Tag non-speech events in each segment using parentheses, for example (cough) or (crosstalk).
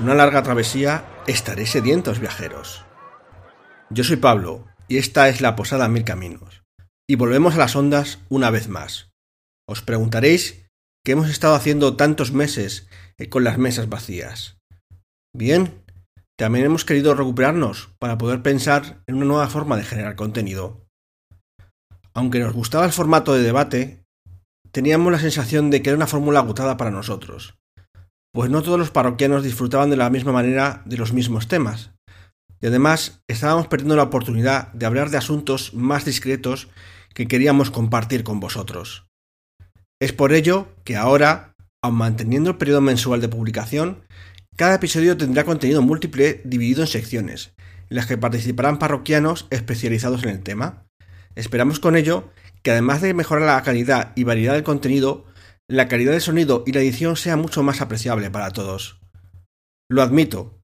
Una larga travesía, estaréis sedientos viajeros. Yo soy Pablo, y esta es la Posada Mil Caminos. Y volvemos a las ondas una vez más. Os preguntaréis qué hemos estado haciendo tantos meses con las mesas vacías. Bien, también hemos querido recuperarnos para poder pensar en una nueva forma de generar contenido. Aunque nos gustaba el formato de debate, teníamos la sensación de que era una fórmula agotada para nosotros pues no todos los parroquianos disfrutaban de la misma manera de los mismos temas. Y además estábamos perdiendo la oportunidad de hablar de asuntos más discretos que queríamos compartir con vosotros. Es por ello que ahora, aun manteniendo el periodo mensual de publicación, cada episodio tendrá contenido múltiple dividido en secciones, en las que participarán parroquianos especializados en el tema. Esperamos con ello que además de mejorar la calidad y variedad del contenido, la calidad del sonido y la edición sea mucho más apreciable para todos. Lo admito,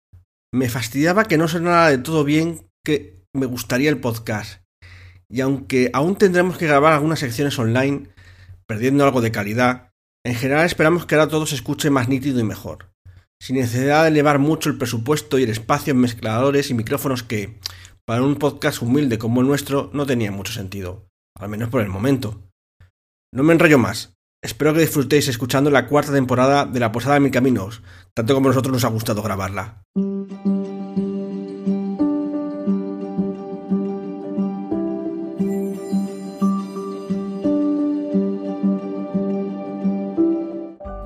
me fastidiaba que no sonara de todo bien que me gustaría el podcast, y aunque aún tendremos que grabar algunas secciones online, perdiendo algo de calidad, en general esperamos que ahora todo se escuche más nítido y mejor, sin necesidad de elevar mucho el presupuesto y el espacio en mezcladores y micrófonos que, para un podcast humilde como el nuestro, no tenía mucho sentido, al menos por el momento. No me enrollo más, Espero que disfrutéis escuchando la cuarta temporada de La Posada de Mil Caminos, tanto como a nosotros nos ha gustado grabarla.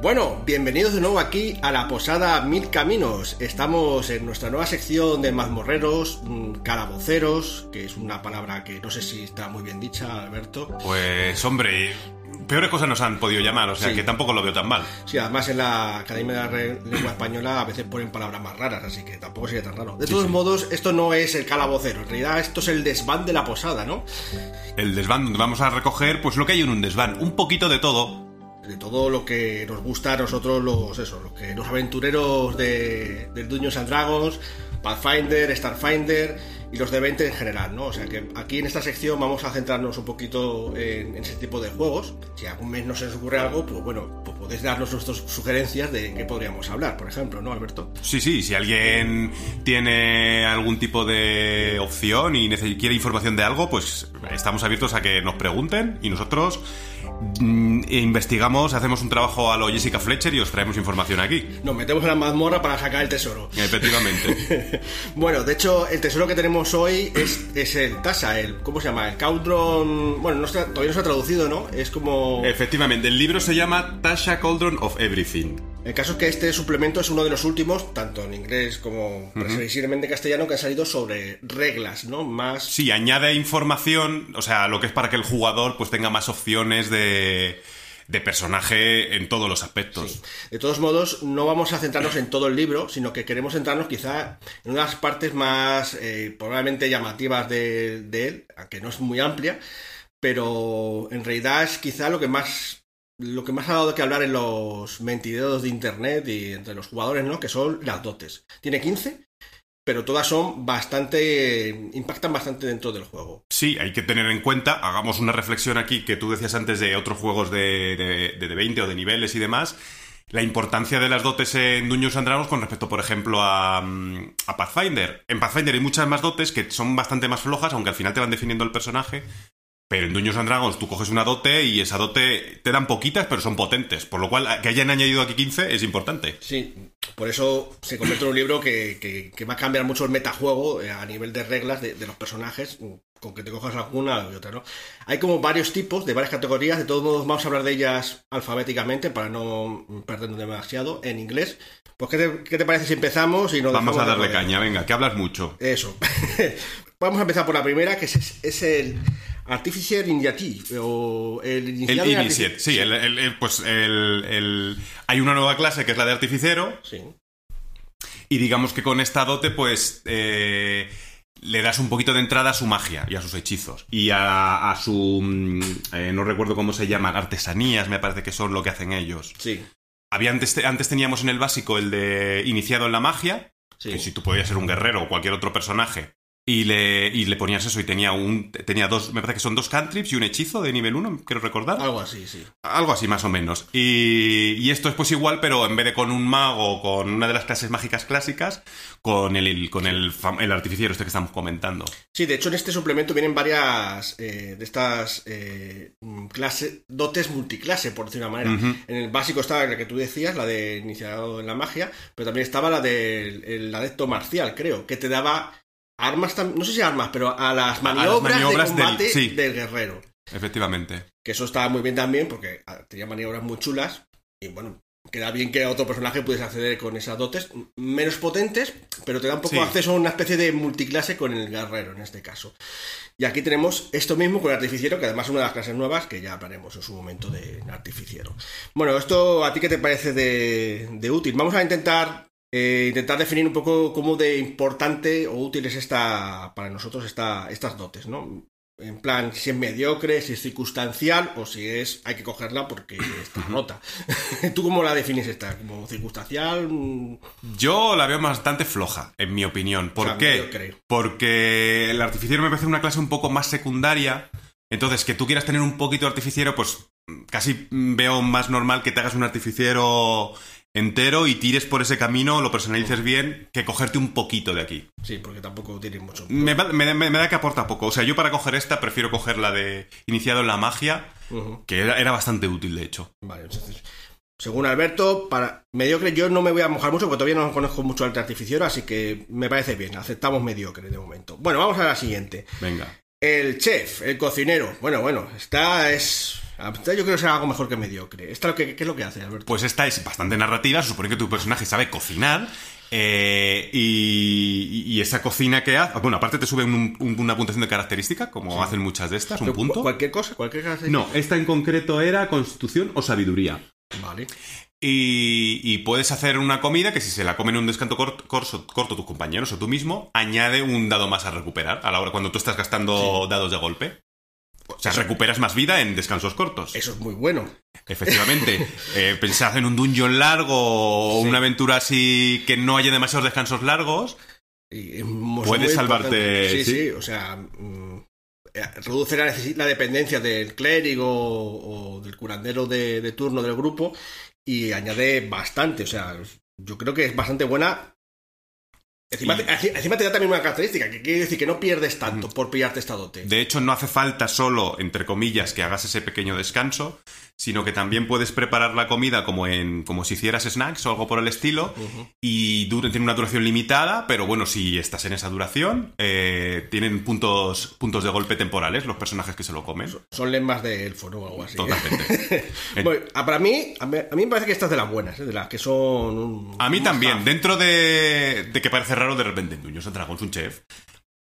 Bueno, bienvenidos de nuevo aquí a la Posada Mil Caminos. Estamos en nuestra nueva sección de mazmorreros, mm, calaboceros, que es una palabra que no sé si está muy bien dicha, Alberto. Pues hombre, peores cosas nos han podido llamar, o sea que tampoco lo veo tan mal. Sí, además en la Academia de la Lengua Española a veces ponen palabras más raras, así que tampoco sería tan raro. De todos modos, esto no es el calabocero, en realidad esto es el desván de la posada, ¿no? El desván donde vamos a recoger, pues lo que hay en un desván, un poquito de todo. De todo lo que nos gusta a nosotros los, eso, los, que, los aventureros de, de Dungeons and Dragons, Pathfinder, Starfinder y los de 20 en general, ¿no? O sea que aquí en esta sección vamos a centrarnos un poquito en, ese tipo de juegos. Si algún mes no se os ocurre algo, pues bueno, pues podéis darnos nuestras sugerencias de qué podríamos hablar, por ejemplo, ¿no, Alberto? Sí, sí, si alguien tiene algún tipo de opción y quiere información de algo, pues estamos abiertos a que nos pregunten y nosotros Mm, investigamos, hacemos un trabajo a lo Jessica Fletcher y os traemos información aquí. Nos metemos en la mazmorra para sacar el tesoro. Efectivamente. (laughs) bueno, de hecho, el tesoro que tenemos hoy es, es el Tasa, el. ¿Cómo se llama? El Cauldron. Bueno, todavía no se ha traducido, ¿no? Es como. Efectivamente, el libro se llama Tasha Cauldron of Everything. El caso es que este suplemento es uno de los últimos, tanto en inglés como previsiblemente en castellano, que han salido sobre reglas, ¿no? Más. Sí, añade información, o sea, lo que es para que el jugador pues tenga más opciones de de personaje en todos los aspectos. De todos modos, no vamos a centrarnos en todo el libro, sino que queremos centrarnos quizá en unas partes más eh, probablemente llamativas de, de, él, aunque no es muy amplia, pero en realidad es quizá lo que más lo que más ha dado que hablar en los mentideros de internet y entre los jugadores, ¿no? Que son las dotes. Tiene 15, pero todas son bastante. impactan bastante dentro del juego. Sí, hay que tener en cuenta, hagamos una reflexión aquí que tú decías antes de otros juegos de, de, 20 o de niveles y demás. La importancia de las dotes en Dungeons and con respecto, por ejemplo, a, a Pathfinder. En Pathfinder hay muchas más dotes que son bastante más flojas, aunque al final te van definiendo el personaje. Pero en Dungeons and Dragons tú coges una dote y esa dote te dan poquitas, pero son potentes. Por lo cual, que hayan añadido aquí 15 es importante. Sí, por eso se convierte en un libro que, va a cambiar mucho el metajuego eh, a nivel de reglas de, los personajes, con que te cojas alguna y otra, ¿no? Hay como varios tipos, de varias categorías, de todos modos vamos a hablar de ellas alfabéticamente para no perdernos demasiado en inglés. Pues, ¿qué te, parece si empezamos y nos Vamos a darle caña, venga, que hablas mucho. Eso. (laughs) vamos a empezar por la primera, que es el Artificial Initiative o el inicial el Initiate, sí, el, pues el, hay una nueva clase que es la de artificiero. Sí. Y digamos que con esta dote, pues eh, le das un poquito de entrada a su magia y a sus hechizos. Y a, su. Mm, eh, no recuerdo cómo se llama, artesanías, me parece que son lo que hacen ellos. Sí. Había antes, antes teníamos en el básico el de iniciado en la magia. Que si tú podías ser un guerrero o cualquier otro personaje, Y le, y le ponías eso y tenía un tenía dos, me parece que son dos cantrips y un hechizo de nivel 1, quiero recordar. Algo así, sí. Algo así más o menos. Y, y esto es pues igual, pero en vez de con un mago, con una de las clases mágicas clásicas, con el, con el, el artificiero este que estamos comentando. Sí, de hecho en este suplemento vienen varias eh, de estas eh, clase, dotes multiclase, por decir una manera. En el básico estaba la que tú decías, la de iniciado en la magia, pero también estaba la del el adepto marcial, creo, que te daba armas, no sé si armas, pero a las las maniobras, de del- combate sí. del guerrero. Efectivamente. Que eso estaba muy bien también porque ah, tenía maniobras muy chulas y bueno, queda bien que a otro personaje puedes acceder con esas dotes menos potentes, pero te da un poco Sí. acceso a una especie de multiclase con el guerrero en este caso. Y aquí tenemos esto mismo con el artificiero, que además es una de las clases nuevas que ya hablaremos en su momento de artificiero. Bueno, esto a ti qué te parece de, de útil. Vamos a intentar eh, intentar definir un poco cómo de importante o útil es esta para nosotros esta, estas dotes, ¿no? En plan, si es mediocre, si es circunstancial o si es hay que cogerla porque está rota. (laughs) ¿Tú cómo la defines esta? ¿Como circunstancial? Mm, Yo la veo bastante floja, en mi opinión. ¿Por O sea, qué? mediocre. Porque el artificiero me parece una clase un poco más secundaria. Entonces, que tú quieras tener un poquito de artificiero, pues casi veo más normal que te hagas un artificiero entero y tires por ese camino, lo personalices bien, que cogerte un poquito de aquí. Sí, porque tampoco tiene mucho. Me, va- me- me- me da que aporta poco. O sea, yo para coger esta prefiero coger la de iniciado en la magia, que era, era bastante útil, de hecho. Vale, entonces. Según Alberto, para mediocre yo no me voy a mojar mucho porque todavía no conozco mucho al artificiero, así que me parece bien, aceptamos mediocre de momento. Bueno, vamos a la siguiente. Venga. El chef, el cocinero. Bueno, bueno, esta es. Esta yo creo que será algo mejor que mediocre. ¿Esta lo que, ¿Qué es lo que hace, Alberto? Pues esta es bastante narrativa, se supone que tu personaje sabe cocinar. eh, y, y esa cocina que hace. Bueno, aparte te sube un- un- una puntuación de característica, como hacen muchas de estas, un Pero, punto. cu- Cualquier cosa, cualquier cosa. No, esta en concreto era constitución o sabiduría. Vale. Y, y puedes hacer una comida que si se la comen en un descanso cort- corso- corto tus compañeros o tú mismo, añade un dado más a recuperar a la hora cuando tú estás gastando dados de golpe. O sea, recuperas más vida en descansos cortos. Eso es muy bueno. Efectivamente. (laughs) Eh, pensad en un dungeon largo o Sí. una aventura así que no haya demasiados descansos largos. Y Puedes salvarte. Sí, sí. sí, o sea, mm, eh, reduce la, la dependencia del clérigo o, o del curandero de, de turno del grupo y añade bastante, o sea, yo creo que es bastante buena. Encima, te, enci- encima te da también una característica, que quiere decir que no pierdes tanto por pillarte esta dote. De hecho, no hace falta solo, entre comillas, que hagas ese pequeño descanso, sino que también puedes preparar la comida como en como si hicieras snacks o algo por el estilo Ujú. y dura- tiene una duración limitada, pero bueno, si estás en esa duración, eh, tienen puntos puntos de golpe temporales los personajes que se lo comen. Son lemas de elfo, ¿no? O algo así. Totalmente. (laughs) Bueno, ah, para mí, a mí, a mí me parece que esta es de las buenas, ¿eh? de las que son un... A mí también, dentro de, de que parece raro de repente en Dungeons and Dragons un chef,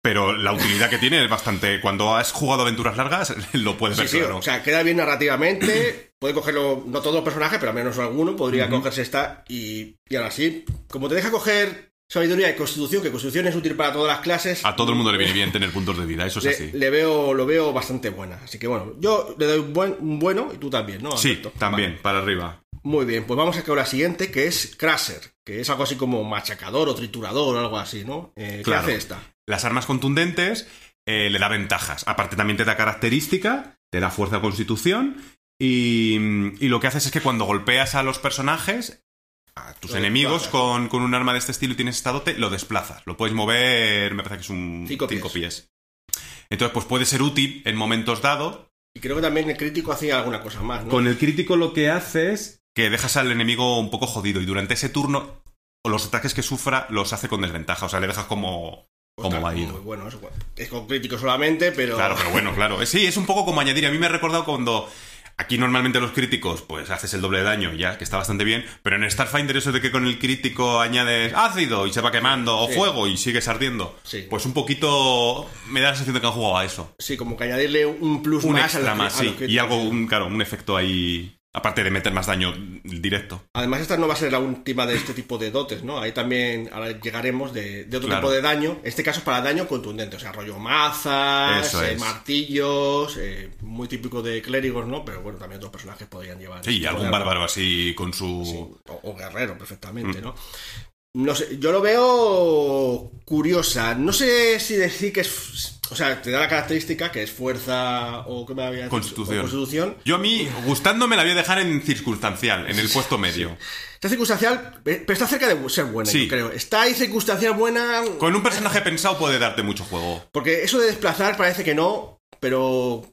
pero la utilidad que tiene es bastante... Cuando has jugado aventuras largas, (laughs) lo puedes Sí, ver sí, claro. o sea, queda bien narrativamente. Puede cogerlo, no todos los personajes, pero al menos alguno podría cogerse esta. Y, y ahora sí, como te deja coger sabiduría y constitución, que constitución es útil para todas las clases, A todo el mundo le viene (laughs) bien tener puntos de vida, eso es le, así. le veo, lo veo bastante buena. Así que bueno, yo le doy un, buen, un bueno y tú también, ¿no? Sí, Alberto? también, Vale. para arriba. Muy bien, pues vamos a con la siguiente, que es Crusher, que es algo así como machacador o triturador o algo así, ¿no? Eh, ¿Qué Claro. hace esta? Las armas contundentes eh, le da ventajas. Aparte también te da característica, te da fuerza de constitución y, y lo que haces es que cuando golpeas a los personajes, a tus Lo enemigos con, con un arma de este estilo y tienes esta dote, lo desplazas. Lo puedes mover, me parece que es un Cinco pies. Entonces, pues puede ser útil en momentos dados. Y creo que también el crítico hacía alguna cosa más, ¿no? Con el crítico lo que haces que dejas al enemigo un poco jodido y durante ese turno o los ataques que sufra los hace con desventaja. O sea, le dejas como, como Ostras, va a ir. Bueno, eso. Es con crítico solamente, pero... Claro, pero bueno, claro. Sí, es un poco como añadir. A mí me ha recordado cuando. Aquí normalmente los críticos, pues haces el doble de daño, ya, que está bastante bien. Pero en Starfinder, eso de que con el crítico añades ácido y se va quemando, o Sí. fuego y sigues ardiendo. Sí. Pues un poquito. Me da la sensación de que han jugado a eso. Sí, como que añadirle un plus Un más extra a más, sí. Y algo, un, claro, un efecto ahí. Aparte de meter más daño directo. Además, esta no va a ser la última de este tipo de dotes, ¿no? Ahí también ahora llegaremos de, de otro Claro. tipo de daño. Este caso es para daño contundente, o sea, rollo mazas, eh, martillos, eh, muy típico de clérigos, ¿no? Pero bueno, también otros personajes podrían llevar. Sí, y este algún bárbaro así con su. Sí, o, o guerrero, perfectamente, Mm. ¿no? No sé, yo lo veo curiosa. No sé si decir que es. O sea, te da la característica que es fuerza o que me había dicho, Constitución. o constitución. Yo a mí, gustándome, la voy a dejar en circunstancial, en el puesto medio. Está circunstancial, pero está cerca de ser buena, Sí. yo creo. Está ahí circunstancial buena. Con un personaje pensado puede darte mucho juego. Porque eso de desplazar parece que no, pero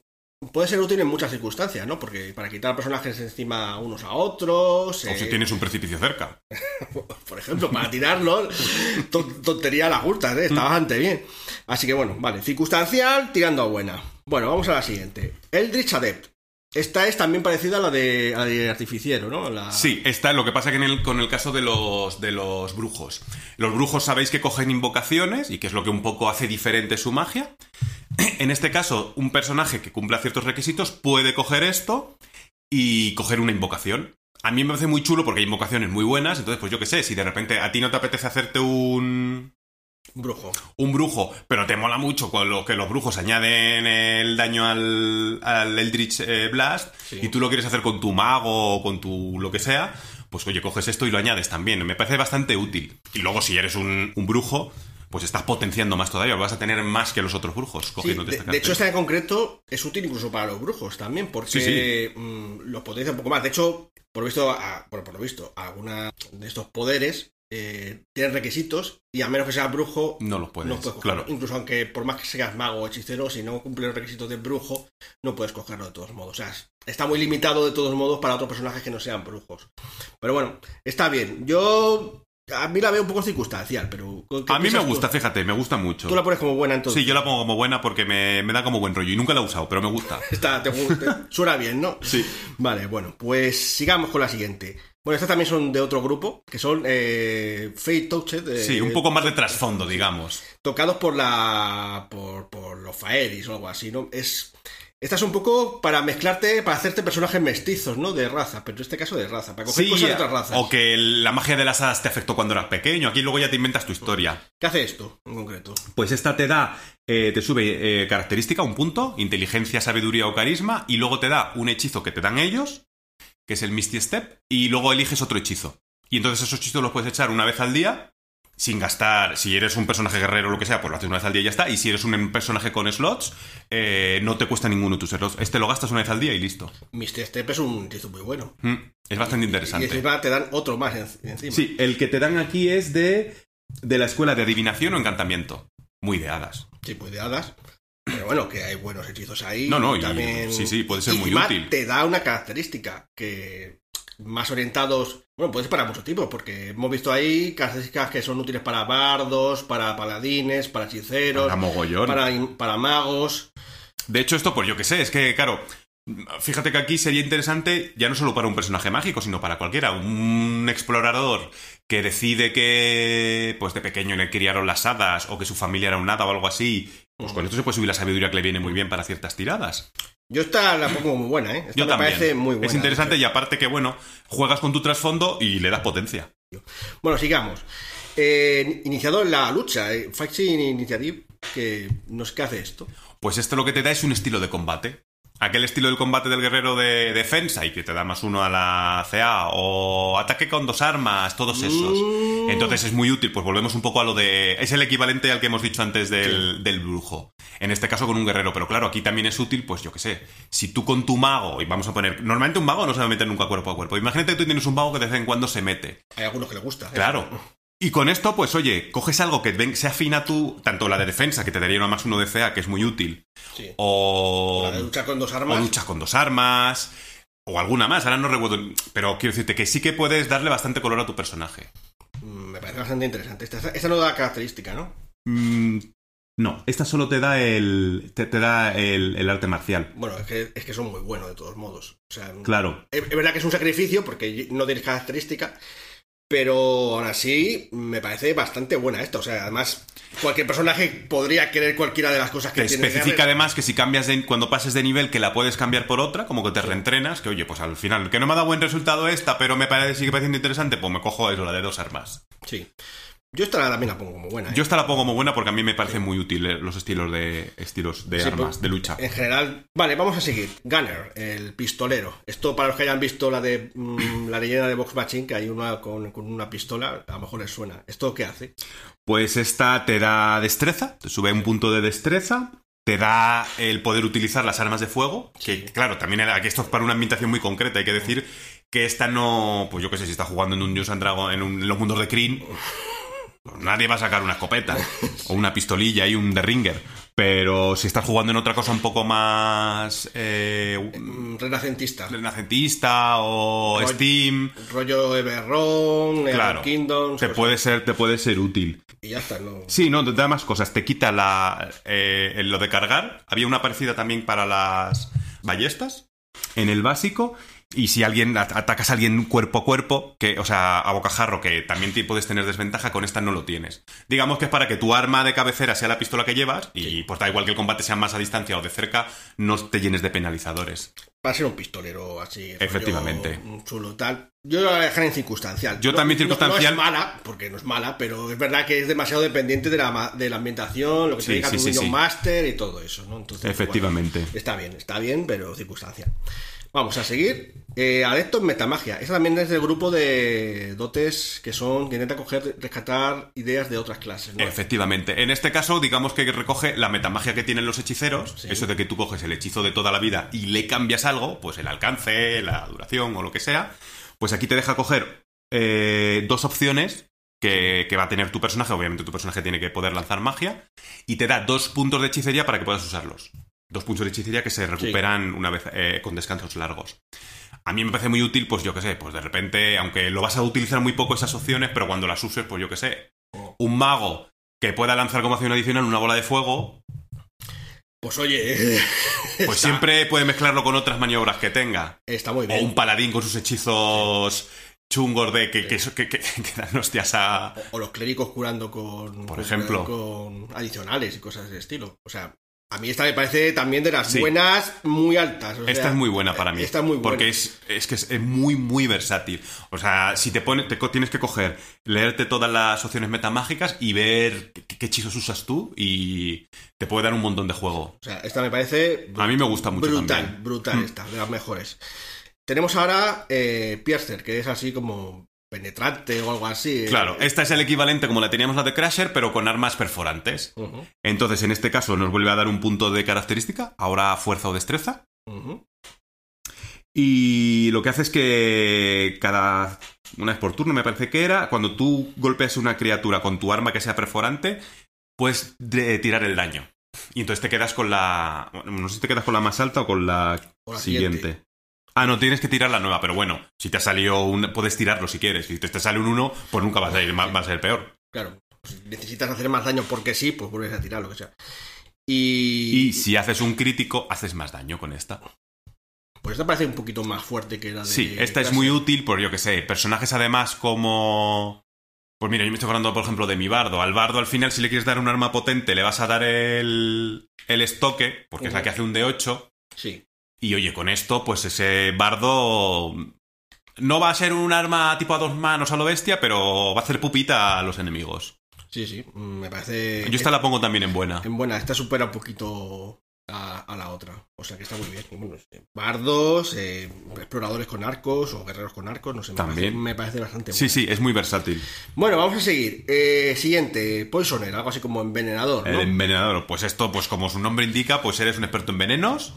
puede ser útil en muchas circunstancias, ¿no? Porque para quitar personajes encima unos a otros. O eh, si tienes un precipicio cerca. (laughs) por ejemplo, para tirarlos, (laughs) ton- tontería a las justas, ¿eh? está bastante bien. Así que bueno, vale, circunstancial tirando a buena. Bueno, vamos a la siguiente. Eldritch Adept. Esta es también parecida a la de, a la de Artificiero, ¿no? La- Sí, está lo que pasa que en el, con el caso de los, de los brujos. Los brujos sabéis que cogen invocaciones y que es lo que un poco hace diferente su magia. (clears throat) En este caso, un personaje que cumpla ciertos requisitos puede coger esto y coger una invocación. A mí me parece muy chulo porque hay invocaciones muy buenas, entonces pues yo qué sé, si de repente a ti no te apetece hacerte un, Brujo. un brujo, pero te mola mucho con lo que los brujos añaden el daño al, al Eldritch eh, Blast Sí. y tú lo quieres hacer con tu mago o con tu lo que sea, pues oye, coges esto y lo añades también. Me parece bastante útil. Y luego si eres un, un brujo, pues estás potenciando más todavía, vas a tener más que los otros brujos Sí, cogiéndote de, esta de hecho, esta en concreto es útil incluso para los brujos también, porque Sí, sí. mm, los potencia un poco más. De hecho, por lo visto, a- bueno, por lo visto, alguna de estos poderes eh, tienen requisitos y a menos que seas brujo, No los puedes, no puedes cogerlo. claro. Incluso aunque por más que seas mago o hechicero, si no cumple los requisitos de brujo, no puedes cogerlo de todos modos. O sea, es- está muy limitado de todos modos para otros personajes que no sean brujos. Pero bueno, está bien. Yo a mí la veo un poco circunstancial, pero ¿qué A mí me tú? gusta, fíjate, me gusta mucho. Tú la pones como buena entonces. Sí, yo la pongo como buena porque me, me da como buen rollo y nunca la he usado, pero me gusta. (laughs) Está, te, te- suena bien, ¿no? Sí. Vale, bueno, pues sigamos con la siguiente. Bueno, estas también son de otro grupo, que son eh, Fate Touched. eh, Sí, un poco más de trasfondo, digamos. Tocados por la. por, por los Faeris o algo así, ¿no? Es. Esta es un poco para mezclarte, para hacerte personajes mestizos, ¿no? De raza, pero en este caso de raza, para coger Sí, cosas de otras razas. o que la magia de las hadas te afectó cuando eras pequeño. Aquí luego ya te inventas tu historia. ¿Qué hace esto en concreto? Pues esta te da, eh, te sube eh, característica, un punto, inteligencia, sabiduría o carisma, y luego te da un hechizo que te dan ellos, que es el Misty Step, y luego eliges otro hechizo. Y entonces esos hechizos los puedes echar una vez al día, sin gastar, si eres un personaje guerrero o lo que sea, pues lo haces una vez al día y ya está. Y si eres un personaje con slots, eh, no te cuesta ninguno tus slots. Este lo gastas una vez al día y listo. Mr. Step es un hechizo muy bueno. Mm, es bastante Y interesante. encima te dan otro más en- encima. Sí, el que te dan aquí es de, de la escuela de adivinación o encantamiento. Muy de hadas. Sí, pues de hadas. Pero bueno, que hay buenos hechizos ahí. No, no, y- también... sí, sí, puede ser y muy útil. Te da una característica que más orientados. Bueno, puede ser para muchos tipos, porque hemos visto ahí características que son útiles para bardos, para paladines, para hechiceros, Para mogollón. para, para magos. De hecho, esto, pues yo qué sé, es que, claro, fíjate que aquí sería interesante ya no solo para un personaje mágico, sino para cualquiera. Un explorador que decide que, pues de pequeño le criaron las hadas o que su familia era un hada o algo así. Pues con esto se puede subir la sabiduría que le viene muy bien para ciertas tiradas. Yo esta la pongo muy buena, ¿eh? Esta Yo me también. parece muy buena. es interesante y aparte que, bueno, juegas con tu trasfondo y le das potencia. Bueno, sigamos. Eh, iniciado en la lucha, eh, Fighting Initiative, que no sé qué hace esto. Pues esto lo que te da es un estilo de combate. Aquel estilo del combate del guerrero de defensa y que te da más uno a la CA o ataque con dos armas, todos esos. Mm. Entonces es muy útil, pues volvemos un poco a lo de... Es el equivalente al que hemos dicho antes del, del brujo. En este caso con un guerrero, pero claro, aquí también es útil, pues yo qué sé, si tú con tu mago, y vamos a poner... Normalmente un mago no se va a meter nunca cuerpo a cuerpo. Imagínate que tú tienes un mago que de vez en cuando se mete. Hay algunos que le gusta. ¿eh? Claro. Y con esto, pues oye, coges algo que ven- sea afín a tu... Tanto la de defensa, que te daría una más uno de CA, que es muy útil, Sí. o... La de lucha con dos O armas. luchas con dos armas. O alguna más, ahora no recuerdo. Pero quiero decirte que sí que puedes darle bastante color a tu personaje. Mm, Me parece bastante interesante. Esta, esta no da característica, ¿no? Mm, no, esta solo te da el. te, te da el, el arte marcial. Bueno, es que, es que son muy buenos de todos modos. O sea, Claro. es, es verdad que es un sacrificio porque no tienes característica, pero aún así me parece bastante buena esta. O sea, además, cualquier personaje podría querer cualquiera de las cosas que Te tiene. especifica además que si cambias de, cuando pases de nivel que la puedes cambiar por otra, como que te reentrenas, que oye, pues al final, que no me ha dado buen resultado esta, pero me parece, sigue pareciendo interesante, pues me cojo eso, la de dos armas. Sí. Yo esta también la pongo como buena. ¿eh? Yo esta la pongo como buena porque a mí me parecen muy útiles los estilos de estilos de Sí, armas, pues, de lucha. En general, vale, vamos a seguir. Gunner, el pistolero. Esto para los que hayan visto la de mm, la leyenda de Box Machine, que hay una con, con una pistola, a lo mejor les suena. ¿Esto qué hace? Pues esta te da destreza, te sube un punto de destreza, te da el poder utilizar las armas de fuego, que claro, también aquí esto es para una ambientación muy concreta, hay que decir que esta no, pues yo qué sé, si está jugando en un Dungeons and Dragons, en, un- en los mundos de Kryn, nadie va a sacar una escopeta (laughs) o una pistolilla y un derringer. Pero si estás jugando en otra cosa un poco más eh, Mm, renacentista. renacentista o Steam, Rollo Everron, claro, Kingdoms. te cosas- puede ser, te puede ser útil. Y ya está, ¿no? Sí, no, te da más cosas. Te quita la, eh, lo de cargar. Había una parecida también para las ballestas en el básico. Y si alguien at- atacas a alguien cuerpo a cuerpo, que, o sea, a bocajarro, que también te- puedes tener desventaja, con esta no lo tienes. Digamos que es para que tu arma de cabecera sea la pistola que llevas, y pues da igual que el combate sea más a distancia o de cerca, no te llenes de penalizadores. Para ser un pistolero así. Efectivamente. un chulo tal. Yo la voy a dejar en circunstancial. Yo No- también circunstancial. No, es mala, porque no es mala, pero es verdad que es demasiado dependiente de la, de la ambientación, lo que Sí, te diga sí, tu sí, sí. Master y todo eso, ¿no? Entonces, Efectivamente. bueno, está bien, está bien, pero circunstancial. Vamos a seguir. Eh, Adepto en Metamagia. Esa también es del grupo de dotes que son que intenta coger, rescatar ideas de otras clases, ¿no? Efectivamente. En este caso, digamos que recoge la metamagia que tienen los hechiceros, Sí. eso de que tú coges el hechizo de toda la vida y le cambias algo, pues el alcance, la duración o lo que sea, pues aquí te deja coger eh, dos opciones que, que va a tener tu personaje. Obviamente tu personaje tiene que poder lanzar magia y te da dos puntos de hechicería para que puedas usarlos. Dos puntos de hechicería que se recuperan una vez eh, con descansos largos. A mí me parece muy útil, pues yo qué sé, pues de repente, aunque lo vas a utilizar muy poco esas opciones, pero cuando las uses, pues yo qué sé, un mago que pueda lanzar como acción adicional una bola de fuego, Pues oye, pues está- siempre puede mezclarlo con otras maniobras que tenga. está muy O bien. un paladín con sus hechizos chungos de que, que, que, que- (laughs) que dan hostias a... O los clérigos curando con. Por ejemplo. Con adicionales y cosas de estilo. O sea, a mí esta me parece también de las Sí. buenas muy altas. o Esta es muy buena para mí. Esta es muy buena. Porque es, es que es, es muy, muy versátil. O sea, si te pones, te tienes que coger, leerte todas las opciones metamágicas y ver qué, qué hechizos usas tú y te puede dar un montón de juego. O sea, esta me parece. A mí me gusta mucho Brutal, también. brutal Mm. esta, de las mejores. Tenemos ahora eh, Piercer, que es así como penetrante o algo así. Claro, Eh, esta es el equivalente como la teníamos la de Crasher, pero con armas perforantes. Entonces, en este caso, nos vuelve a dar un punto de característica, ahora fuerza o destreza. Y lo que hace es que cada una vez por turno, me parece que era, cuando tú golpeas una criatura con tu arma que sea perforante, puedes de- tirar el daño. Y entonces te quedas con la. no sé si te quedas con la más alta o con la, O la siguiente. siguiente. Ah, no, tienes que tirar la nueva, pero bueno, si te ha salido un. Puedes tirarlo si quieres. Si te, sale un 1, pues nunca vas a ir, va a ser peor. Claro, si necesitas hacer más daño porque sí, pues vuelves a tirar lo que sea. Y, Y si haces un crítico, haces más daño con esta. pues esta parece un poquito más fuerte que la de. Sí, esta es muy útil por, yo que sé, personajes además como... Pues mira, yo me estoy acordando, por ejemplo, de mi bardo. Al bardo, al final, si le quieres dar un arma potente, le vas a dar el, el estoque, porque es la que hace un D8. Sí, Y oye, con esto, pues ese bardo... No va a ser un arma tipo a dos manos a lo bestia, pero va a hacer pupita a los enemigos. sí, sí. Me parece. Yo esta la pongo también en buena. En buena, esta supera un poquito a, a la otra. O sea que está muy bien. Bueno, eh, bardos, eh, exploradores con arcos o guerreros con arcos, no sé. me También. parece- Me parece, bastante Sí, buena. sí, es muy versátil. Bueno, vamos a seguir. Eh, siguiente, Poisoner, algo así como envenenador, ¿no? El envenenador, pues esto, pues como su nombre indica, pues eres un experto en venenos.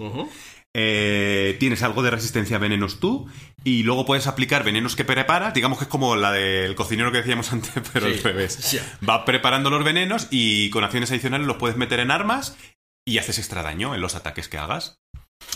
Eh, tienes algo de resistencia a venenos tú y luego puedes aplicar venenos que preparas, digamos que es como la del cocinero que decíamos (laughs) antes, pero Sí, al revés. sí. Va preparando los venenos y con acciones adicionales los puedes meter en armas y haces extra daño en los ataques que hagas.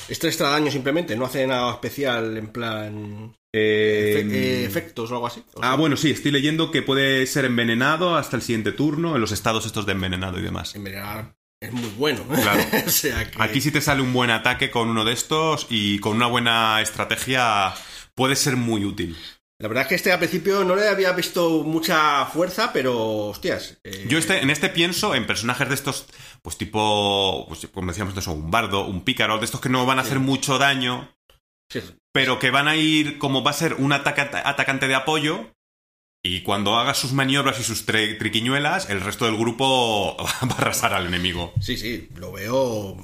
Este extra daño simplemente, no hace nada especial en plan. Eh, efe- eh, efectos o algo así. O sea, Ah, bueno, sí, estoy leyendo que puede ser envenenado hasta el siguiente turno en los estados estos de envenenado y demás. envenenar es muy bueno. Claro. (laughs) o sea que. Aquí si te sale un buen ataque con uno de estos y con una buena estrategia puede ser muy útil. La verdad es que este al principio no le había visto mucha fuerza, pero hostias. eh, Yo este, en este pienso en personajes de estos, pues tipo, pues, como decíamos, de eso, un bardo, un pícaro, de estos que no van a hacer mucho daño, sí, pero que van a ir, como va a ser un ataca- atacante de apoyo, Y cuando hagas sus maniobras y sus tri- triquiñuelas, el resto del grupo (laughs) va a arrasar al enemigo. Sí, sí, lo veo.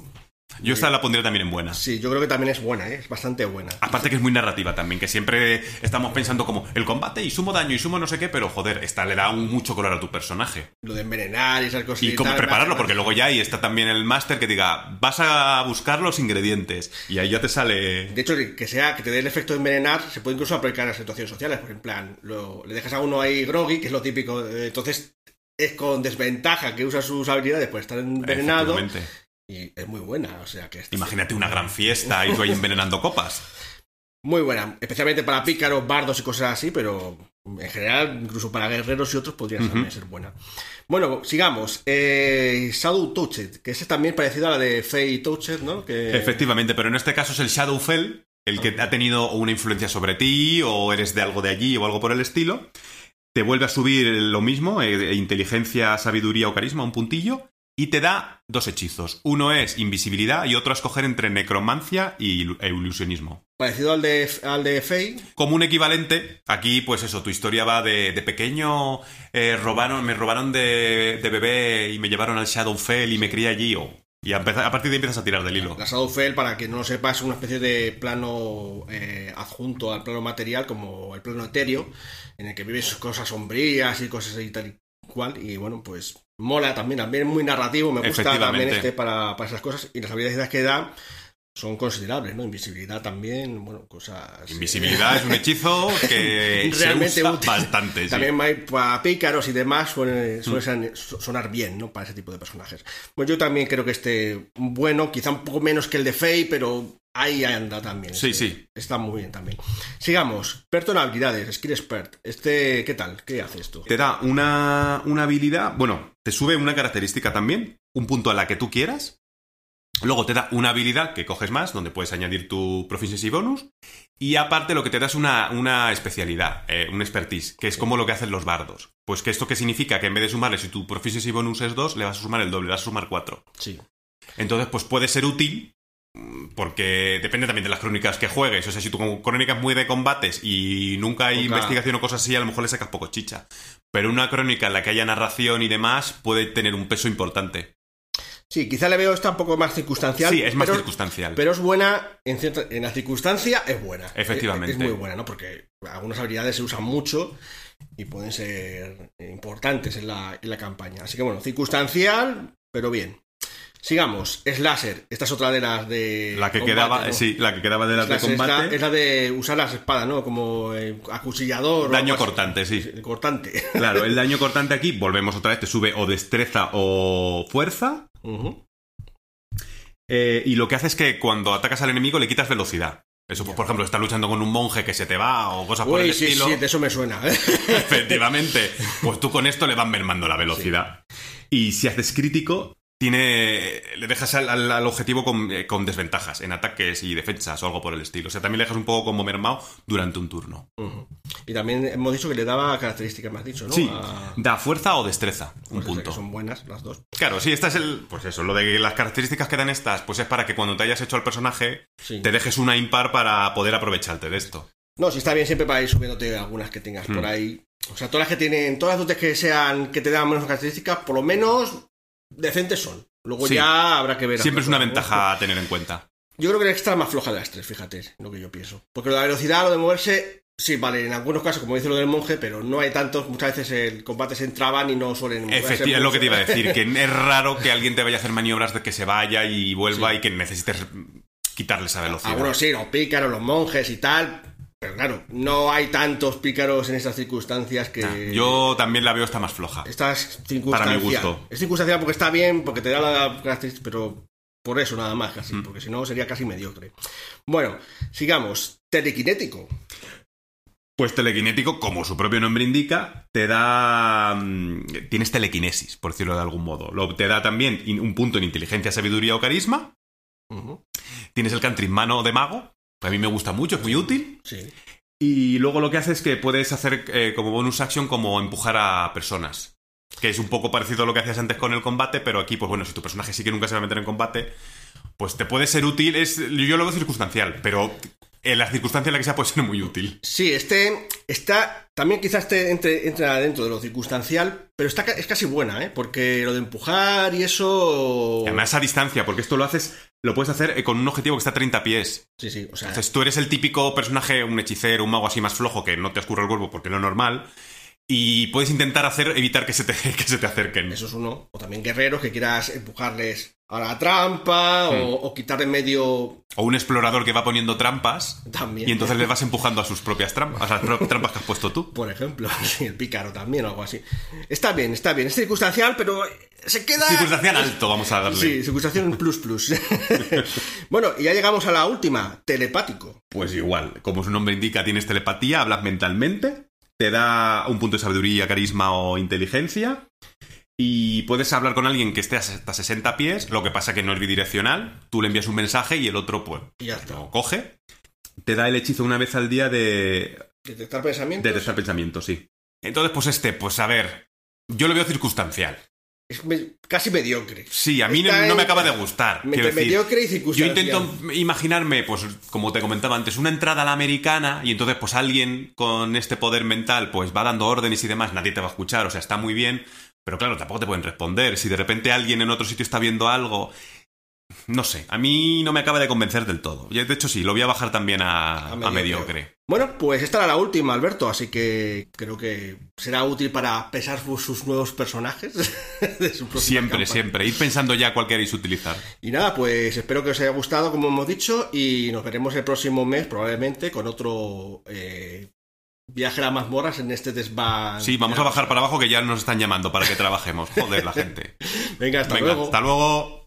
Yo esta la pondría también en buenas. Sí, yo creo que también es buena, ¿eh? es bastante buena. Aparte que es muy narrativa también, que siempre estamos pensando como el combate y sumo daño y sumo no sé qué, pero joder, esta le da un mucho color a tu personaje. Lo de envenenar y esas cosas. Y cómo prepararlo, porque luego ya ahí está también el máster que diga, vas a buscar los ingredientes y ahí ya te sale... De hecho, que sea que te dé el efecto de envenenar, se puede incluso aplicar a situaciones sociales. Por en plan, lo- le dejas a uno ahí groggy, que es lo típico. eh, Entonces es con desventaja que usa sus habilidades por estar envenenado. Y es muy buena, o sea que es Imagínate una gran fiesta y tú ahí envenenando copas. (laughs) muy buena, especialmente para pícaros, bardos y cosas así, pero en general, incluso para guerreros y otros, podría también ser buena. Bueno, sigamos. Eh, Shadow Touched, que ese es también parecido a la de Fey Touched, ¿no? Que... Efectivamente, pero en este caso es el Shadowfell el que ha tenido una influencia sobre ti o eres de algo de allí o algo por el estilo. Te vuelve a subir lo mismo, eh, inteligencia, sabiduría o carisma, un puntillo, y te da dos hechizos. Uno es invisibilidad y otro a escoger entre necromancia y e ilusionismo. Parecido al de, al de Fey. Como un equivalente, aquí pues eso, tu historia va de, de pequeño, eh, robaron, me robaron de, de bebé y me llevaron al Shadowfell y me crié allí, o, y a partir de ahí empiezas a tirar del hilo. La Shadowfell, para que no lo sepa, es una especie de plano eh, adjunto al plano material, como el plano etéreo, en el que vives cosas sombrías y cosas y tal y cual. Y bueno, pues mola también, también es muy narrativo, me gusta también este para, para esas cosas. Y las habilidades que da son considerables, ¿no? Invisibilidad también, bueno, cosas... Invisibilidad es un (laughs) hechizo que Realmente se usa útil. bastante. También para pícaros y demás suele, suele son- sonar bien, ¿no? Para ese tipo de personajes. Pues yo también creo que este, bueno, quizá un poco menos que el de Fey, pero ahí anda también. Sí, Este- sí. Está muy bien también. Sigamos. Habilidades, Skill Expert. Este, ¿qué tal? ¿Qué haces tú? Te da una, una habilidad, bueno, te sube una característica también, un punto a la que tú quieras. Luego te da una habilidad que coges más, donde puedes añadir tu proficiency bonus. Y aparte lo que te da es una, una especialidad, eh, un expertise, que es como lo que hacen los bardos. Pues que esto que significa que en vez de sumarle, si tu proficiency bonus es 2, le vas a sumar el doble, le vas a sumar 4. Sí. Entonces, pues puede ser útil porque depende también de las crónicas que juegues. O sea, si tu crónica es muy de combates y nunca hay Nunca. investigación o cosas así, a lo mejor le sacas poco chicha. Pero una crónica en la que haya narración y demás puede tener un peso importante. Sí, quizá le veo esta un poco más circunstancial. Sí, es más pero, circunstancial. Pero es buena, en, cierta, en la circunstancia es buena. Efectivamente. Es, es muy buena, ¿no? Porque algunas habilidades se usan mucho y pueden ser importantes en la, en la campaña. Así que bueno, circunstancial, pero bien. Sigamos, Slasher. Esta es otra de las de. la que combate, quedaba, ¿no? sí, la que quedaba de las de Slasher es la- combate. Es la, de usar las espadas, ¿no? Como eh, acuchillador. o Daño así. cortante, sí. Cortante. (laughs) Claro, el daño cortante aquí, volvemos otra vez, te sube o destreza o fuerza. Eh, y lo que hace es que cuando atacas al enemigo le quitas velocidad. Eso, pues, por ejemplo, estás luchando con un monje que se te va o cosas por el sí, estilo. sí, de eso me suena. (laughs) (laughs) Efectivamente. Pues tú con esto le van mermando la velocidad. Y si haces crítico, tiene. le dejas al, al- al objetivo con, eh, con desventajas en ataques y defensas o algo por el estilo. O sea, también le dejas un poco como mermado durante un turno. Y también hemos dicho que le daba características, me has dicho, ¿no? Sí, A- da fuerza o destreza. Un pues, sea, punto. que son buenas las dos. Claro, sí, esta es el. Pues eso, lo de las características que dan estas, pues es para que cuando te hayas hecho al personaje, Sí. te dejes una impar para poder aprovecharte de esto. No, sí está bien siempre para ir subiéndote algunas que tengas por Mm. ahí. O sea, todas las que tienen, todas las dotes que sean, que te dan menos características, por lo menos decentes son. Luego Sí. ya habrá que ver. Siempre es una ¿no? ventaja a tener en cuenta. Yo creo que la extra es más floja de las tres, fíjate, lo que yo pienso. Porque lo de la velocidad, lo de moverse, sí, vale, en algunos casos, como dice lo del monje, pero no hay tantos, muchas veces el combate se entraban y no suelen Efectivamente, es lo que te iba a decir, que (laughs) es raro que alguien te vaya a hacer maniobras de que se vaya y vuelva Sí. y que necesites quitarle esa velocidad. Algunos sí, los pícaros, los monjes y tal. Pero claro, no hay tantos pícaros en estas circunstancias que. Nah, Yo también la veo esta más floja. Esta es circunstancial. Para mi gusto. Es circunstancial porque está bien, porque te da la característica, pero por eso nada más casi, Mm. porque si no sería casi mediocre. Bueno, sigamos. Telequinético. Pues telequinético, como su propio nombre indica, te da... mm, Tienes telequinesis, por decirlo de algún modo. Lo, te da también un punto en inteligencia, sabiduría o carisma. Tienes el cantrip mano de mago, a mí me gusta mucho, es muy útil. Sí. Y luego lo que hace es que puedes hacer eh, como bonus action como empujar a personas. Que es un poco parecido a lo que hacías antes con el combate, pero aquí, pues bueno, si tu personaje sí que nunca se va a meter en combate, pues te puede ser útil. Es, yo lo veo circunstancial, pero en las circunstancias en las que sea puede ser muy útil. Sí, este está. También quizás este entre, entra dentro de lo circunstancial, pero está, es casi buena, ¿eh? Porque lo de empujar y eso. además a distancia, porque esto lo haces. Lo puedes hacer eh, con un objetivo que está a 30 pies. Sí, sí, o sea. Entonces tú eres el típico personaje, un hechicero, un mago así más flojo que no te escurre el cuerpo porque es lo normal. Y puedes intentar hacer, evitar que se te, (laughs) que se te acerquen. Eso es uno. O también guerreros que quieras empujarles a la trampa o, Hmm. o quitar en medio. O un explorador que va poniendo trampas También. y entonces le vas empujando a sus propias trampas, a las propias (laughs) trampas que has puesto tú. Por ejemplo, (laughs) sí, el pícaro también o algo así. Está bien, está bien. Es circunstancial, pero se queda. Circunstancial alto, vamos a darle. Sí, circunstancial plus plus. bueno, y ya llegamos a la última, telepático. Pues igual, como su nombre indica, tienes telepatía, hablas mentalmente, te da un punto de sabiduría, carisma o inteligencia. Y puedes hablar con alguien que esté hasta 60 pies, lo que pasa que no es bidireccional. Tú le envías un mensaje y el otro, pues, ya está. lo coge. Te da el hechizo una vez al día de, Detectar pensamientos. de detectar pensamientos, sí. Entonces, pues este, pues a ver, yo lo veo circunstancial. Es me- casi mediocre. Sí, a mí no, me acaba de gustar. Me- decir. mediocre y Yo circunstancial. intento imaginarme, pues, como te comentaba antes, una entrada a la americana y entonces, pues, alguien con este poder mental, pues, va dando órdenes y demás, nadie te va a escuchar, o sea, está muy bien, pero claro, tampoco te pueden responder. Si de repente alguien en otro sitio está viendo algo, no sé, a mí no me acaba de convencer del todo. De hecho, sí, lo voy a bajar también a, A a mediocre. Bueno, pues esta era la última, Alberto, así que creo que será útil para pesar sus, nuevos personajes. (laughs) de su Siempre, campaña. siempre. Ir pensando ya cuál queréis utilizar. Y nada, pues espero que os haya gustado, como hemos dicho, y nos veremos el próximo mes, probablemente, con otro eh, viaje a las mazmorras en este desván. Sí, vamos a bajar para abajo que ya nos están llamando para que trabajemos. Joder, la (laughs) gente. Venga, hasta Venga, luego. hasta luego.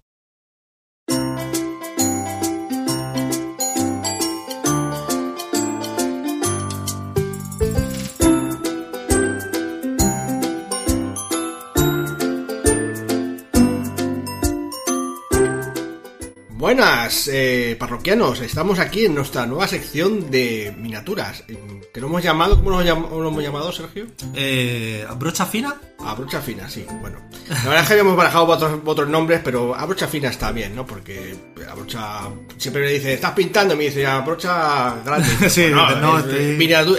Buenas, eh, parroquianos. Estamos aquí en nuestra nueva sección de miniaturas. eh, Que lo hemos llamado, ¿cómo lo hemos llamado, Sergio? Eh, ¿Brocha fina? A brocha fina, sí. Bueno, la verdad es que habíamos barajado otros, otros nombres, pero a brocha fina está bien, ¿no? Porque a brocha siempre me dice, ¿estás pintando? Y me dice, a brocha grande. (laughs) Sí, no, no, es- estoy- (laughs) pintando.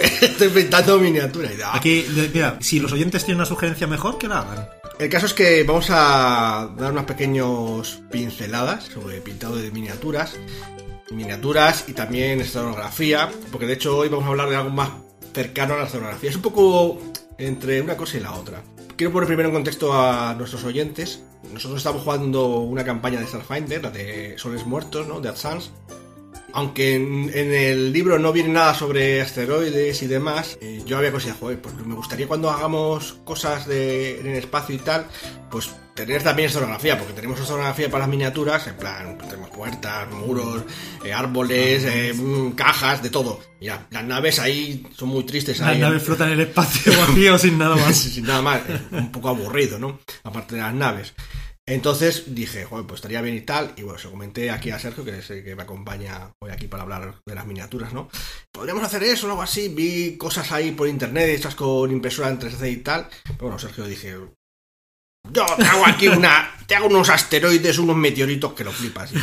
Y dice, "Ah". Aquí, mira, si los oyentes tienen una sugerencia mejor, que la hagan. El caso es que vamos a dar unas pequeños pinceladas sobre pintado de miniaturas, miniaturas y también escenografía, porque de hecho hoy vamos a hablar de algo más cercano a la escenografía. Es un poco entre una cosa y la otra. Quiero poner primero en contexto a nuestros oyentes. Nosotros estamos jugando una campaña de Starfinder, la de Soles Muertos, ¿no? De AdSense. Aunque en, en el libro no viene nada sobre asteroides y demás, eh, yo había considerado, joder, pues me gustaría cuando hagamos cosas de, en el espacio y tal, pues tener también escenografía, porque tenemos escenografía para las miniaturas, en plan, pues, tenemos puertas, muros, eh, árboles, eh, mm, cajas, de todo. Mira, las naves ahí son muy tristes. Las ahí, naves flotan en el espacio (laughs) vacío sin nada más. (laughs) sin nada más, eh, un poco aburrido, ¿no? Aparte de las naves. Entonces dije, joder, pues estaría bien y tal. Y bueno, se comenté aquí a Sergio, que es el que me acompaña hoy aquí para hablar de las miniaturas, ¿no? Podríamos hacer eso o algo así. Vi cosas ahí por internet, hechas con impresora en 3D y tal. Pero bueno, Sergio dije, yo te hago aquí una. Te hago unos asteroides, unos meteoritos que lo flipas. Y eh,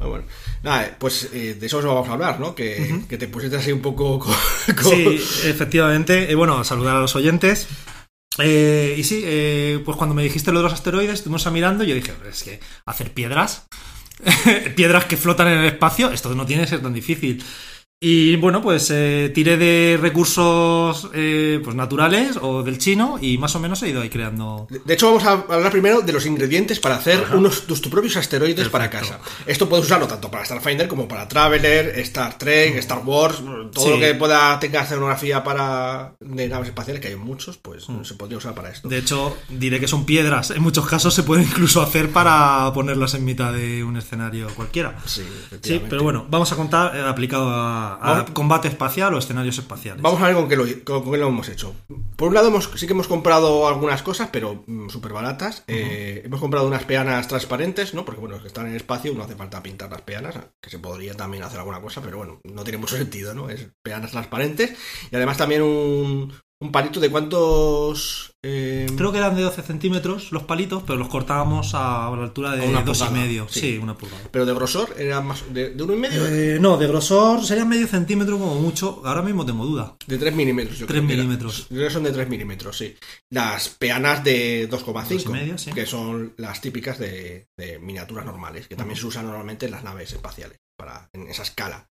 bueno, nada, pues eh, de eso os vamos a hablar, ¿no? Que, que te pusiste así un poco. con- (laughs) con- Sí, efectivamente. Eh, bueno, saludar a los oyentes. Eh, y sí, eh, pues cuando me dijiste lo de los asteroides, estuvimos a mirando y yo dije, es que hacer piedras, (laughs) piedras que flotan en el espacio, esto no tiene que ser tan difícil. Y bueno, pues eh, tiré de recursos eh, pues naturales o del chino y más o menos he ido ahí creando. De hecho, vamos a hablar primero de los ingredientes para hacer unos tus, tus propios asteroides para casa. Esto puedes usarlo tanto para Starfinder como para Traveler, Star Trek, Star Wars, todo Sí. lo que pueda tenga escenografía para de naves espaciales, que hay muchos, pues se podría usar para esto. De hecho, diré que son piedras. En muchos casos se pueden incluso hacer para ponerlas en mitad de un escenario cualquiera. Sí, Sí, pero bueno, vamos a contar eh, aplicado a, a combate espacial o escenarios espaciales. Vamos a ver con qué, lo, con, qué lo hemos hecho. Por un lado, hemos, sí que hemos comprado algunas cosas, pero súper baratas. Eh, hemos comprado unas peanas transparentes, ¿no? Porque, bueno, que están en el espacio, no hace falta pintar las peanas, que se podría también hacer alguna cosa, pero bueno, no tiene mucho sentido, ¿no? Es peanas transparentes. Y además también un, un palito de cuántos... eh, Creo que eran de 12 centímetros los palitos, pero los cortábamos a la altura de A una dos y pulgada, medio. sí. Sí, una pulgada. Pero de grosor era más de, de uno y medio, Eh, no, de grosor sería medio centímetro como mucho. Ahora mismo tengo duda. de 3 milímetros. Yo Tres creo que era. milímetros. Yo creo que son de 3 milímetros, sí. Las peanas de 2,5, Dos y medio, sí. que son las típicas de, de miniaturas normales, que también se usan normalmente en las naves espaciales, para, en esa escala.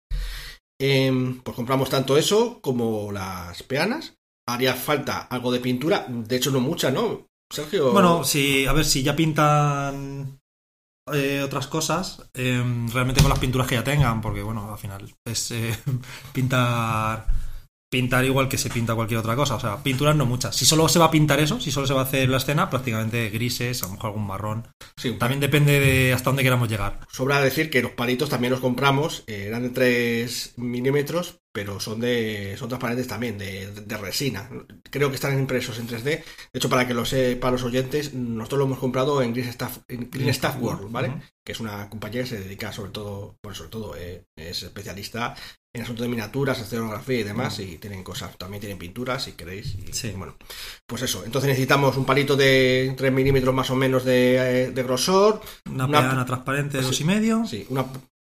Em, pues compramos tanto eso como las peanas. Haría falta algo de pintura, de hecho no mucha, ¿no? Sergio. Bueno, si, a ver, si ya pintan eh, otras cosas, eh, realmente con las pinturas que ya tengan, porque bueno, al final es eh, (laughs) pintar pintar igual que se pinta cualquier otra cosa, o sea, pinturas no muchas. Si solo se va a pintar eso, si solo se va a hacer la escena, prácticamente grises, a lo mejor algún marrón. sí, También depende de hasta dónde queramos llegar. Sobra decir que los palitos también los compramos, eh, eran de 3 milímetros, pero son de son transparentes también, de, de resina. Creo que están impresos en 3D. De hecho, para que lo sepan los oyentes, nosotros lo hemos comprado en Green Staff, en Green Staff World, ¿vale? Que es una compañía que se dedica sobre todo, bueno, sobre todo, eh, es especialista en asuntos de miniaturas, escenografía y demás, y tienen cosas, también tienen pinturas, si queréis. Y, Sí. Bueno, pues eso. Entonces necesitamos un palito de 3 milímetros más o menos de, eh, de grosor, Una, Una- peana transparente de sí. dos y medio. Sí, una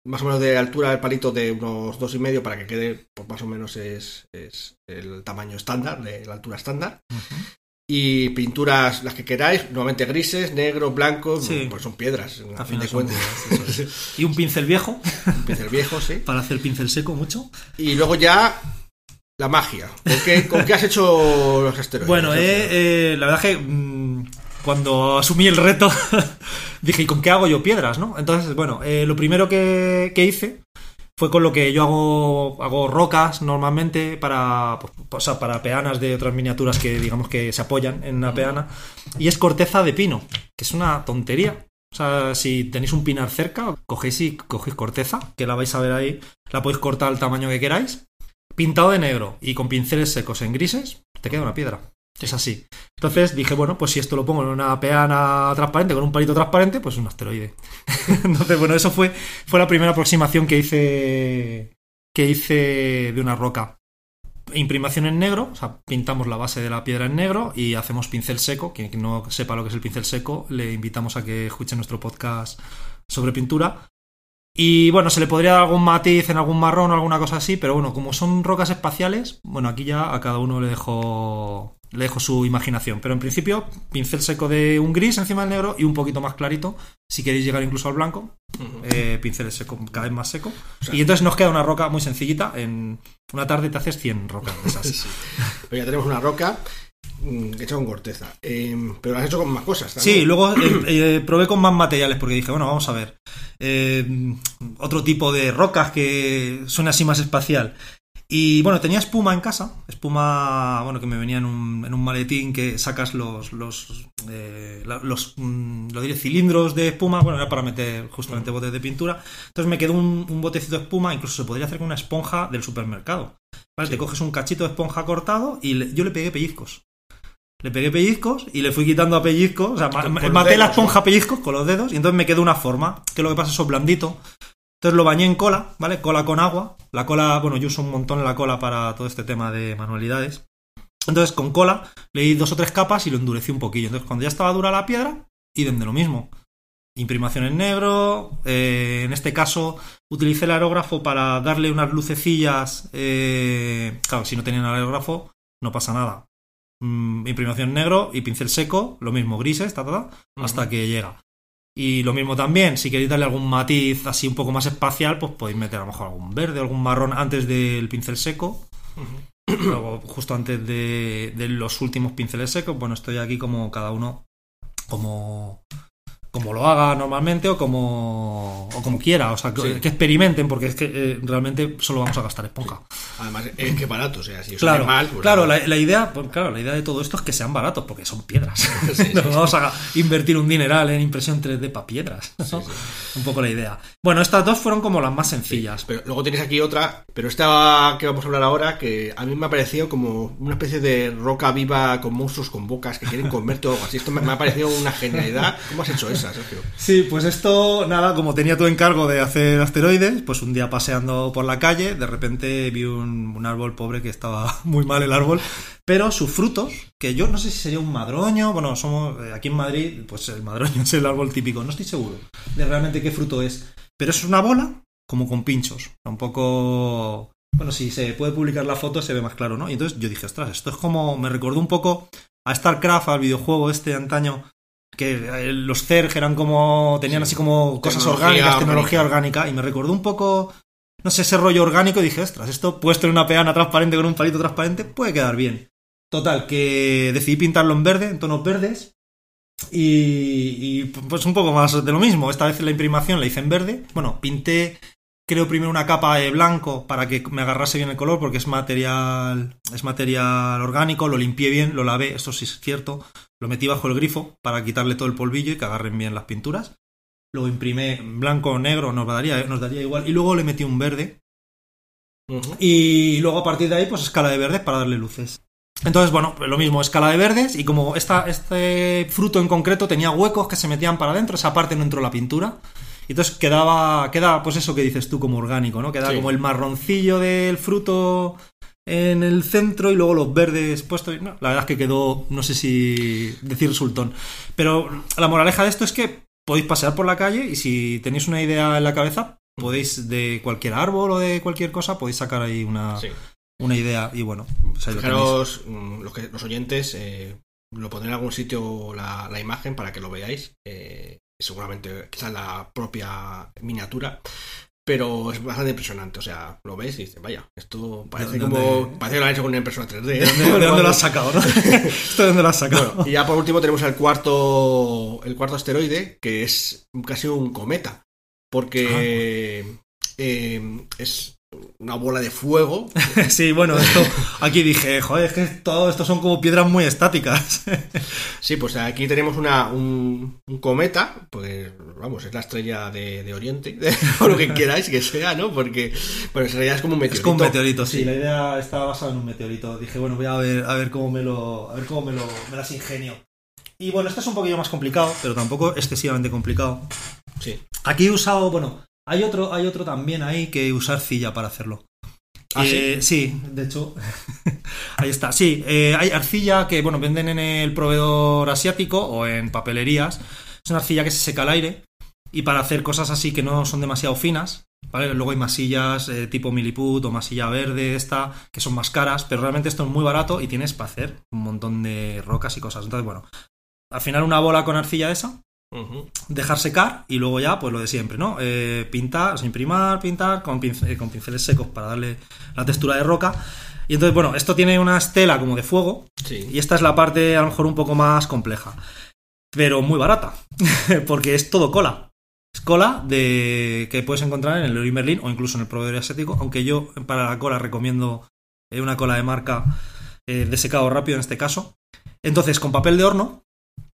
más o menos de altura del palito de unos dos y medio para que quede, pues más o menos es, es el tamaño estándar, de la altura estándar. Y pinturas las que queráis, normalmente grises, negros, blancos, Sí. pues son piedras. A fin de cuentas. piedras, es. (laughs) Y un pincel viejo, Un pincel viejo, sí. (laughs) para hacer pincel seco mucho. Y luego ya la magia. ¿Con qué, con qué has hecho los asteroides? Bueno, eh, eh, la verdad que mm, cuando asumí el reto (laughs) dije, ¿y con qué hago yo piedras? ¿no? Entonces, bueno, eh, lo primero que, que hice fue con lo que yo hago, hago rocas normalmente para, pues, o sea, para peanas de otras miniaturas que digamos que se apoyan en una peana. Y es corteza de pino, que es una tontería. O sea, si tenéis un pinar cerca, cogéis y cogéis corteza, que la vais a ver ahí, la podéis cortar al tamaño que queráis, pintado de negro y con pinceles secos en grises, te queda una piedra. Es así. Entonces dije, bueno, pues si esto lo pongo en una peana transparente, con un palito transparente, pues un asteroide. (laughs) Entonces, bueno, eso fue, fue la primera aproximación que hice, que hice de una roca. Imprimación en negro, o sea, pintamos la base de la piedra en negro y hacemos pincel seco. Quien no sepa lo que es el pincel seco, le invitamos a que escuche nuestro podcast sobre pintura. Y bueno, se le podría dar algún matiz en algún marrón o alguna cosa así, pero bueno, como son rocas espaciales, bueno, aquí ya a cada uno le dejo, le dejo su imaginación. Pero en principio, pincel seco de un gris encima del negro y un poquito más clarito, si queréis llegar incluso al blanco, eh, pincel seco cada vez más seco. sea- y entonces nos queda una roca muy sencillita, en una tarde te haces 100 rocas de esas. (laughs) Sí. Pero ya tenemos una roca mm, hecha con corteza. Eh, pero has hecho con más cosas. también. Sí, luego eh, eh, probé con más materiales porque dije, bueno, vamos a ver. eh, otro tipo de rocas que suena así más espacial. Y bueno, tenía espuma en casa, espuma, bueno, que me venía en un, en un maletín que sacas los, los, eh, los, mm, lo diré, cilindros de espuma, bueno, era para meter justamente botes de pintura. Entonces me quedó un, un botecito de espuma, incluso se podría hacer con una esponja del supermercado. ¿Vale? Te coges un cachito de esponja cortado y le- yo le pegué pellizcos. Le pegué pellizcos y le fui quitando a pellizcos. O sea, Con- con maté la esponja a pellizcos con los dedos y entonces me quedó una forma. Que lo que pasa es eso blandito. Entonces lo bañé en cola, ¿vale? Cola con agua. La cola, bueno, yo uso un montón la cola para todo este tema de manualidades. Entonces con cola le di dos o tres capas y lo endurecí un poquillo. Entonces cuando ya estaba dura la piedra, idem de lo mismo. Imprimación en negro. eh, en este caso utilicé el aerógrafo para darle unas lucecillas. eh, claro, si no tenían aerógrafo, no pasa nada. Mm, imprimación en negro y pincel seco, lo mismo, grises, ta, ta, ta, hasta que llega. Y lo mismo también, si queréis darle algún matiz así un poco más espacial, pues podéis meter a lo mejor algún verde, algún marrón antes del pincel seco. Luego, justo antes de, de los últimos pinceles secos, bueno, estoy aquí como cada uno, como, como lo haga normalmente o como, o como quiera. O sea, que, Sí. que experimenten, porque es que eh, realmente solo vamos a gastar esponja. Además, es que barato, o sea, si Claro, sale mal, pues claro la, la idea, pues, claro, la idea de todo esto es que sean baratos, porque son piedras. (laughs) (laughs) Sí, sí, no sí. vamos a invertir un dineral en impresión 3D para piedras. ¿no? Sí, sí. Un poco la idea. Bueno, estas dos fueron como las más sencillas. Pero luego tenéis aquí otra, pero esta que vamos a hablar ahora, que a mí me ha parecido como una especie de roca viva con monstruos con bocas que quieren comerte o algo así. Esto me, me ha parecido una genialidad. ¿Cómo has hecho esa? Sí, pues esto, nada, como tenía tu encargo de hacer asteroides, pues un día paseando por la calle, de repente vi un, un árbol pobre que estaba (laughs) muy mal el árbol, pero sus frutos, que yo no sé si sería un madroño, bueno, somos eh, aquí en Madrid, pues el madroño (laughs) es el árbol típico, no estoy seguro de realmente qué fruto es, pero es una bola como con pinchos, un poco... Bueno, si se puede publicar la foto se ve más claro, ¿no? Y entonces yo dije, ostras, esto es como... Me recordó un poco a StarCraft, al videojuego este antaño, que eh, los Zerg eran como... Tenían así como cosas Tecnología orgánicas, tecnología orgánica, y me recordó un poco... No sé, ese rollo orgánico y dije, ostras, esto puesto en una peana transparente con un palito transparente puede quedar bien. Total, que decidí pintarlo en verde, en tonos verdes, y, y, pues un poco más de lo mismo. Esta vez la imprimación la hice en verde. Bueno, pinté, creo primero una capa de blanco para que me agarrase bien el color, porque es material, es material orgánico. Lo limpié bien, lo lavé, esto sí es cierto. Lo metí bajo el grifo para quitarle todo el polvillo y que agarren bien las pinturas. Luego imprimé blanco o negro, nos daría, nos daría igual. Y luego le metí un verde. Y luego a partir de ahí, pues escala de verdes para darle luces. Entonces, bueno, pues lo mismo, escala de verdes, y como esta, este fruto en concreto tenía huecos que se metían para adentro, esa parte no entró la pintura. Y entonces quedaba, queda, pues eso que dices tú, como orgánico, ¿no? Queda Sí. como el marroncillo del fruto en el centro y luego los verdes puestos. no, la verdad es que quedó, no sé si decir resultón. Pero la moraleja de esto es que podéis pasear por la calle y si tenéis una idea en la cabeza, podéis de cualquier árbol o de cualquier cosa, podéis sacar ahí una, Sí. una idea y bueno, pues lo. Fijaros, mm, los, que, los oyentes, eh, lo pondré en algún sitio la, la imagen para que lo veáis. Eh, seguramente quizás la propia miniatura. Pero es bastante impresionante. O sea, lo ves y dices, vaya, esto parece ¿De como. Parece que lo han hecho con una impresora 3D. ¿De dónde, de dónde lo has sacado, no? (laughs) ¿Esto de dónde lo has sacado? Bueno, y ya por último tenemos el cuarto, el cuarto asteroide, que es casi un cometa, porque eh, es una bola de fuego. (laughs) Sí, bueno, esto aquí dije, joder, es que todo esto son como piedras muy estáticas. (laughs) Sí, pues aquí tenemos una, un, un cometa, pues vamos, es la estrella de, de Oriente, (laughs) o lo que queráis que sea, ¿no? Porque, bueno, en realidad es como un meteorito. Es como un meteorito, sí. La idea estaba basada en un meteorito. Dije, bueno, voy a ver, a ver cómo me lo. A ver cómo me lo. me las ingenio. Y bueno, esto es un poquillo más complicado, pero tampoco excesivamente complicado. Sí. Aquí he usado, bueno, hay otro, hay otro también ahí que usar arcilla para hacerlo. ¿Ah, Eh, sí, de hecho, (laughs) ahí está. Sí, eh, hay arcilla que, bueno, venden en el proveedor asiático o en papelerías. Es una arcilla que se seca al aire y para hacer cosas así que no son demasiado finas, ¿vale? Luego hay masillas eh, tipo Milliput o masilla verde, esta, que son más caras, pero realmente esto es muy barato y tienes para hacer un montón de rocas y cosas. Entonces, bueno, al final una bola con arcilla de esa, Dejar secar y luego ya, pues lo de siempre, ¿no? Eh, pintar, imprimar, pintar con, pince- eh, con pinceles secos para darle la textura de roca. Y entonces, bueno, esto tiene una estela como de fuego Sí. y esta es la parte a lo mejor un poco más compleja, pero muy barata, (laughs) porque es todo cola. Es cola de que puedes encontrar en el Leroy Merlin o incluso en el proveedor asiático, aunque yo para la cola recomiendo eh, una cola de marca eh, de secado rápido en este caso. Entonces, con papel de horno,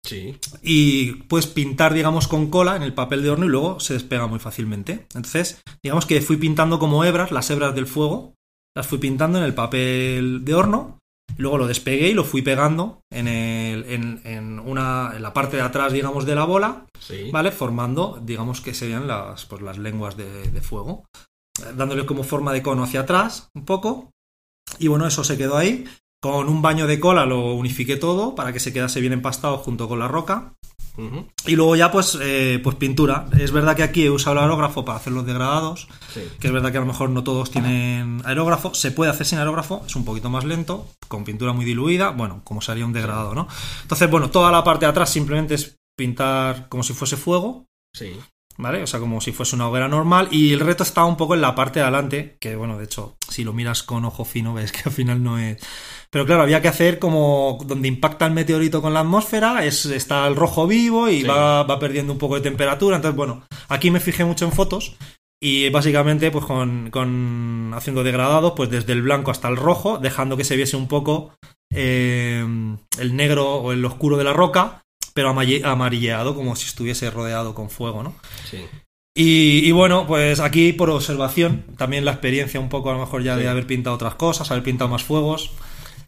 Sí. y puedes pintar, digamos, con cola en el papel de horno y luego se despega muy fácilmente. Entonces, digamos que fui pintando como hebras, las hebras del fuego, las fui pintando en el papel de horno, y luego lo despegué y lo fui pegando en, el, en, en una, en la parte de atrás, digamos, de la bola, Sí. ¿vale? Formando, digamos que serían las, pues, las lenguas de, de fuego, eh, dándole como forma de cono hacia atrás un poco. Y bueno, eso se quedó ahí. Con un baño de cola lo unifiqué todo para que se quedase bien empastado junto con la roca. Y luego ya, pues, eh, pues pintura. Es verdad que aquí he usado el aerógrafo para hacer los degradados. Sí. Que es verdad que a lo mejor no todos tienen aerógrafo. Se puede hacer sin aerógrafo, es un poquito más lento, con pintura muy diluida. Bueno, como sería un degradado, ¿no? Entonces, bueno, toda la parte de atrás simplemente es pintar como si fuese fuego. Sí. ¿Vale? O sea, como si fuese una hoguera normal. Y el reto está un poco en la parte de adelante, que bueno, de hecho, si lo miras con ojo fino, (laughs) ves que al final no es. Pero claro, había que hacer como donde impacta el meteorito con la atmósfera, es, está el rojo vivo y Sí. va, va perdiendo un poco de temperatura. Entonces, bueno, aquí me fijé mucho en fotos. Y básicamente, pues con, con haciendo degradados, pues desde el blanco hasta el rojo, dejando que se viese un poco eh, el negro o el oscuro de la roca, pero amarilleado, como si estuviese rodeado con fuego, ¿no? Sí. Y, y bueno, pues aquí por observación, también la experiencia un poco a lo mejor ya Sí. de haber pintado otras cosas, haber pintado más fuegos.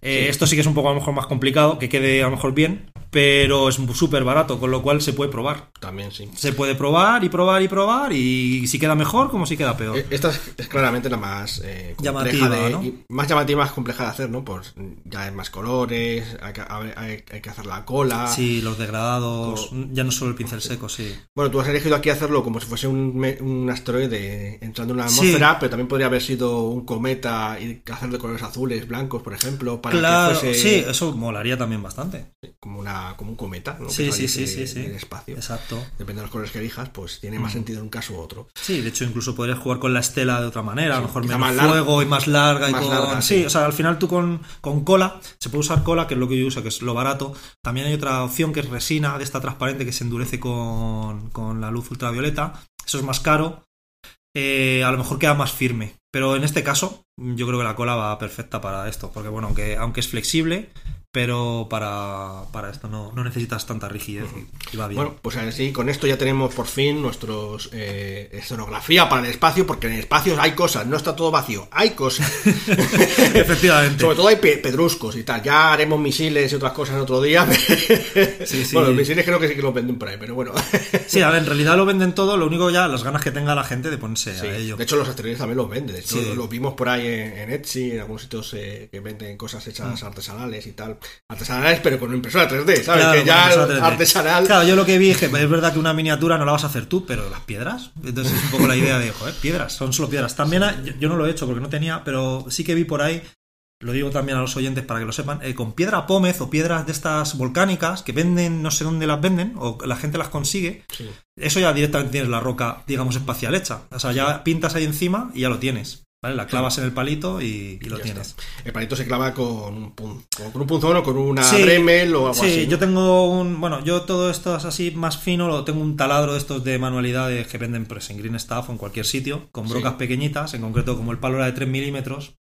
Eh, Sí. Esto sí que es un poco a lo mejor más complicado, que quede a lo mejor bien. pero es súper barato, con lo cual se puede probar. También sí. Se puede probar y probar y probar y si queda mejor como si queda peor. Eh, Esta es, es claramente la más eh, compleja Llamativa, de, ¿no? y más llamativa, más compleja de hacer, ¿no? Pues ya hay más colores, hay que, hay- hay- hay que hacer la cola. Sí, los degradados, ya no solo el pincel seco, sí. Bueno, tú has elegido aquí hacerlo como si fuese un, un asteroide entrando en Sí. atmósfera, pero también podría haber sido un cometa y hacer de colores azules, blancos, por ejemplo, para claro, que fuese sí, eso molaría también bastante. como, una, como un cometa, ¿no? Sí, que sí, sí, sí, sí. del espacio. Exacto. Depende de los colores que elijas, pues tiene más sentido en un caso u otro. Sí, de hecho incluso podrías jugar con la estela de otra manera, a lo mejor menos más larga. fuego y más larga y Más con... larga, sí, sí. o sea, al final tú con, con cola, se puede usar cola, que es lo que yo uso, que es lo barato. También hay otra opción que es resina de esta transparente que se endurece con, con la luz ultravioleta. Eso es más caro. Eh, a lo mejor queda más firme. Pero en este caso, yo creo que la cola va perfecta para esto. Porque bueno, aunque, aunque es flexible, pero para, para esto no, no necesitas tanta rigidez y, y va bien. Bueno, pues así, con esto ya tenemos por fin nuestros eh, escenografía para el espacio, porque en el espacio hay cosas, no está todo vacío, hay cosas. (laughs) (laughs) Efectivamente. Sobre todo hay pe- pedruscos y tal. Ya haremos misiles y otras cosas en otro día. (laughs) Sí, sí. Bueno, los misiles creo que sí que los venden por ahí, pero bueno. Sí, a ver, en realidad lo venden todo, lo único ya las ganas que tenga la gente de ponerse Sí, a ello. De hecho, los asteroides también los venden. De hecho, Sí. los vimos por ahí en, en Etsy, en algunos sitios eh, que venden cosas Mm. hechas artesanales y tal. Artesanales, pero con impresora 3D, ¿sabes? Claro, que ya impresora 3D. artesanal. Claro, yo lo que vi dije, es verdad que una miniatura no la vas a hacer tú, pero las piedras. Entonces es un poco la idea de, joder, piedras, son solo piedras. También, hay- yo, yo no lo he hecho porque no tenía, pero sí que vi por ahí, lo digo también a los oyentes para que lo sepan, eh, con piedra pómez o piedras de estas volcánicas que venden, no sé dónde las venden, o la gente las consigue. Sí. Eso ya directamente tienes la roca, digamos, espacial hecha. O sea, ya pintas ahí encima y ya lo tienes. ¿Vale? La clavas en el palito y, y lo Ya tienes. está. El palito se clava con un, pun- con un punzón o con una Sí, Dremel o algo Sí, así. ¿no? yo tengo un. Bueno, yo todo esto es así más fino, lo tengo un taladro de estos de manualidades que venden pues, en Green Stuff o en cualquier sitio, con Sí. brocas pequeñitas, en concreto como el palo era de 3 milímetros.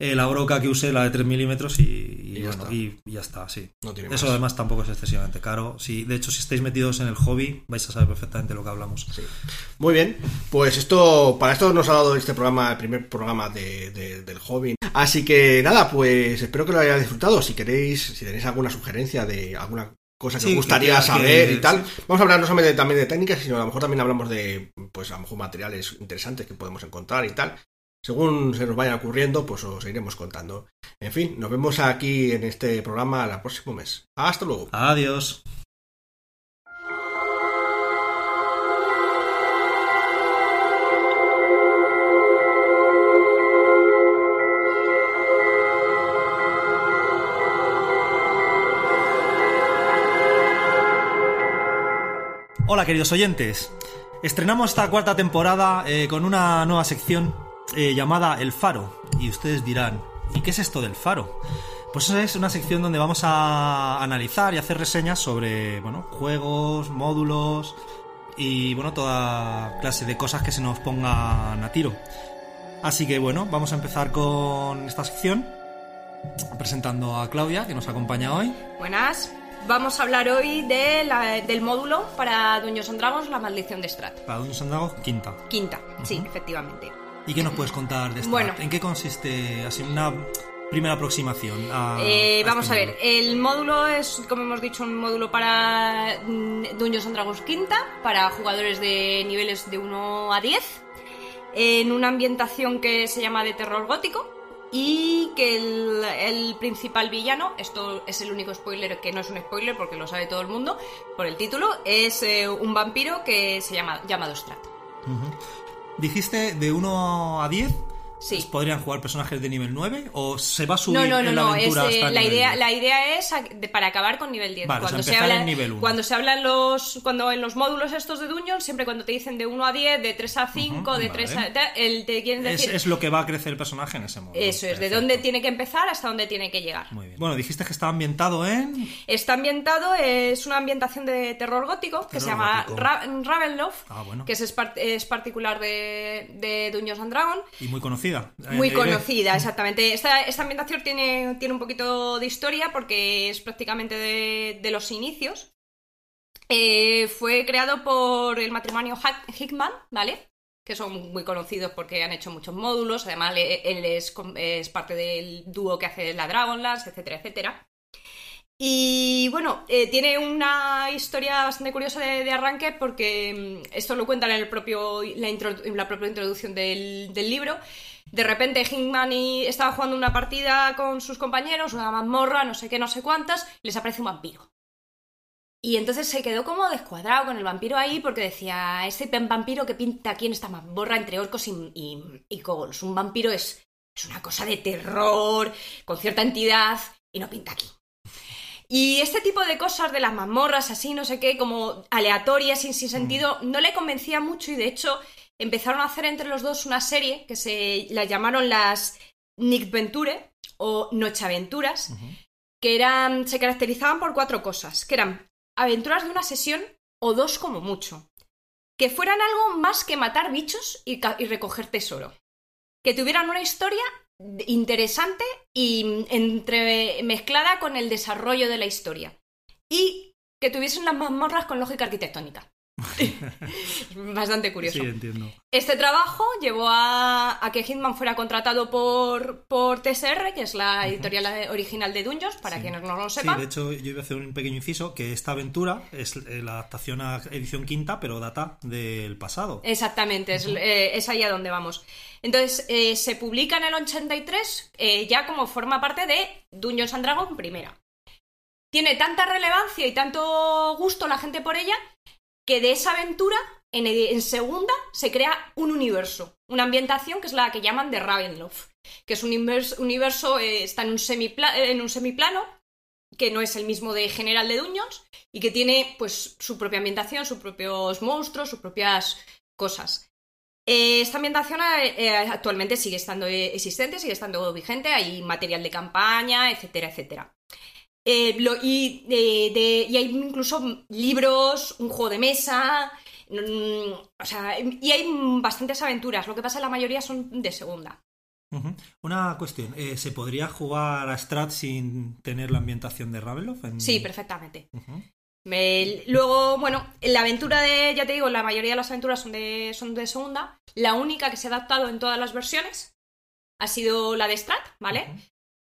Eh, la broca que usé la de 3 milímetros y, y Y ya bueno, está. y, ya está, sí. No tiene Eso más. además tampoco es excesivamente caro. Sí, de hecho, si estáis metidos en el hobby, vais a saber perfectamente lo que hablamos. Sí. Muy bien, pues esto, para esto nos ha dado este programa, el primer programa de, de- del hobby. Así que nada, pues espero que lo hayáis disfrutado. Si queréis, si tenéis alguna sugerencia de alguna cosa que Sí, os gustaría que- saber que- y tal, vamos a hablar no solamente también de técnicas, sino a lo mejor también hablamos de, pues a lo mejor materiales interesantes que podemos encontrar y tal. Según se nos vayan ocurriendo, pues os iremos contando. En fin, nos vemos aquí en este programa el próximo mes. Hasta luego. Adiós. Hola queridos oyentes, estrenamos esta cuarta temporada eh, con una nueva sección eh, llamada El Faro. Y ustedes dirán, ¿y qué es esto del Faro? Pues es una sección donde vamos a analizar y hacer reseñas sobre bueno, juegos, módulos y bueno, toda clase de cosas que se nos pongan a tiro. Así que bueno, vamos a empezar con esta sección presentando a Claudia que nos acompaña hoy. Buenas. Vamos a hablar hoy de la- del módulo para Dungeons and Dragons, la maldición de Strat. Para Dungeons and Dragons, quinta. Quinta, sí, efectivamente. ¿Y qué nos puedes contar de esta? Bueno. ¿En qué consiste así una primera aproximación? A, Eh, a vamos este a ver, el módulo es, como hemos dicho, un módulo para mm, Dungeons and Dragons quinta, para jugadores de niveles de 1 a 10, en una ambientación que se llama de terror gótico. Y que el, el principal villano, esto es el único spoiler que no es un spoiler porque lo sabe todo el mundo por el título, es eh, un vampiro que se llama llamado Strat. Dijiste de 1 a 10. Sí. ¿Podrían jugar personajes de nivel 9? ¿O se va a subir No, no, no, en la no. Es, aventura eh, hasta la, nivel idea, 10? la idea es para acabar con nivel 10. Vale, o sea, cuando, se habla, en nivel uno. cuando se hablan los. Cuando en los módulos estos de Dungeon, siempre cuando te dicen de 1 a 10, de 3 a 5, de vale. 3 a. El, te quieren Es, decir. es lo que va a crecer el personaje en ese modo. eso es, de dónde tiene que empezar hasta dónde tiene que llegar. Muy bien. Bueno, dijiste que está ambientado en. Está ambientado, es una ambientación de terror gótico que Terror se llama. Ra- Ravenloft, Ah, bueno. que es, es par- es particular de, de Dungeons and Dragons. Y muy conocida. Muy Eh, conocida, exactamente. Esta, esta ambientación tiene, tiene un poquito de historia porque es prácticamente de, de los inicios. Eh, fue creado por el matrimonio Hickman, ¿vale? Que son muy conocidos porque han hecho muchos módulos. Además, él es, es parte del dúo que hace la Dragonlance, etcétera, etcétera. Y bueno, eh, tiene una historia bastante curiosa de, de arranque porque mm, esto lo cuentan en, el propio, la, intro- la propia introducción del, del libro. De repente Hickman y estaba jugando una partida con sus compañeros, una mazmorra, no sé qué, no sé cuántas, y les aparece un vampiro. Y entonces se quedó como descuadrado con el vampiro ahí porque decía, este vampiro que pinta aquí en esta mazmorra entre orcos y, y, y kobolds. Un vampiro es, es una cosa de terror, con cierta entidad, y no pinta aquí. Y este tipo de cosas de las mazmorras, así, no sé qué, como aleatorias, sin, sin sentido, no le convencía mucho y de hecho empezaron a hacer entre los dos una serie que se la llamaron las Nick Venture o Nocheaventuras, que eran, se caracterizaban por cuatro cosas, que eran aventuras de una sesión o dos como mucho, que fueran algo más que matar bichos y, recoger tesoro, que tuvieran una historia interesante y entre mezclada con el desarrollo de la historia. Y que tuviesen las mazmorras con lógica arquitectónica. (laughs) Bastante curioso. Sí, entiendo. Este trabajo llevó a, a que Hitman fuera contratado por, por TSR, que es la editorial original de Dungeons, para Sí. quienes no lo Sí, sepan. de hecho, yo iba a hacer un pequeño inciso que esta aventura es eh, la adaptación a edición quinta, pero data del pasado. Exactamente, es, eh, es ahí a donde vamos. Entonces, eh, se publica en el 83 eh, ya como forma parte de Dungeons and Dragons primera. Tiene tanta relevancia y tanto gusto la gente por ella que de esa aventura, en, segunda, se crea un universo, una ambientación que es la que llaman de Ravenloft, que es un invers- universo, eh, está en un, en un semiplano, que no es el mismo de General de Dungeons, y que tiene pues su propia ambientación, sus propios monstruos, sus propias cosas. Eh, esta ambientación eh, actualmente sigue estando existente, sigue estando vigente, hay material de campaña, etcétera, etcétera. Eh, lo- y, eh, de- y hay incluso libros, un juego de mesa, mm, o sea, y hay bastantes aventuras, lo que pasa la mayoría son de segunda. Una cuestión, eh, ¿se podría jugar a Strat sin tener la ambientación de Ravenloft? En- Sí, perfectamente. Me- luego, bueno, la aventura de, ya te digo, la mayoría de las aventuras son de, son de segunda. La única que se ha adaptado en todas las versiones ha sido la de Strat, ¿vale?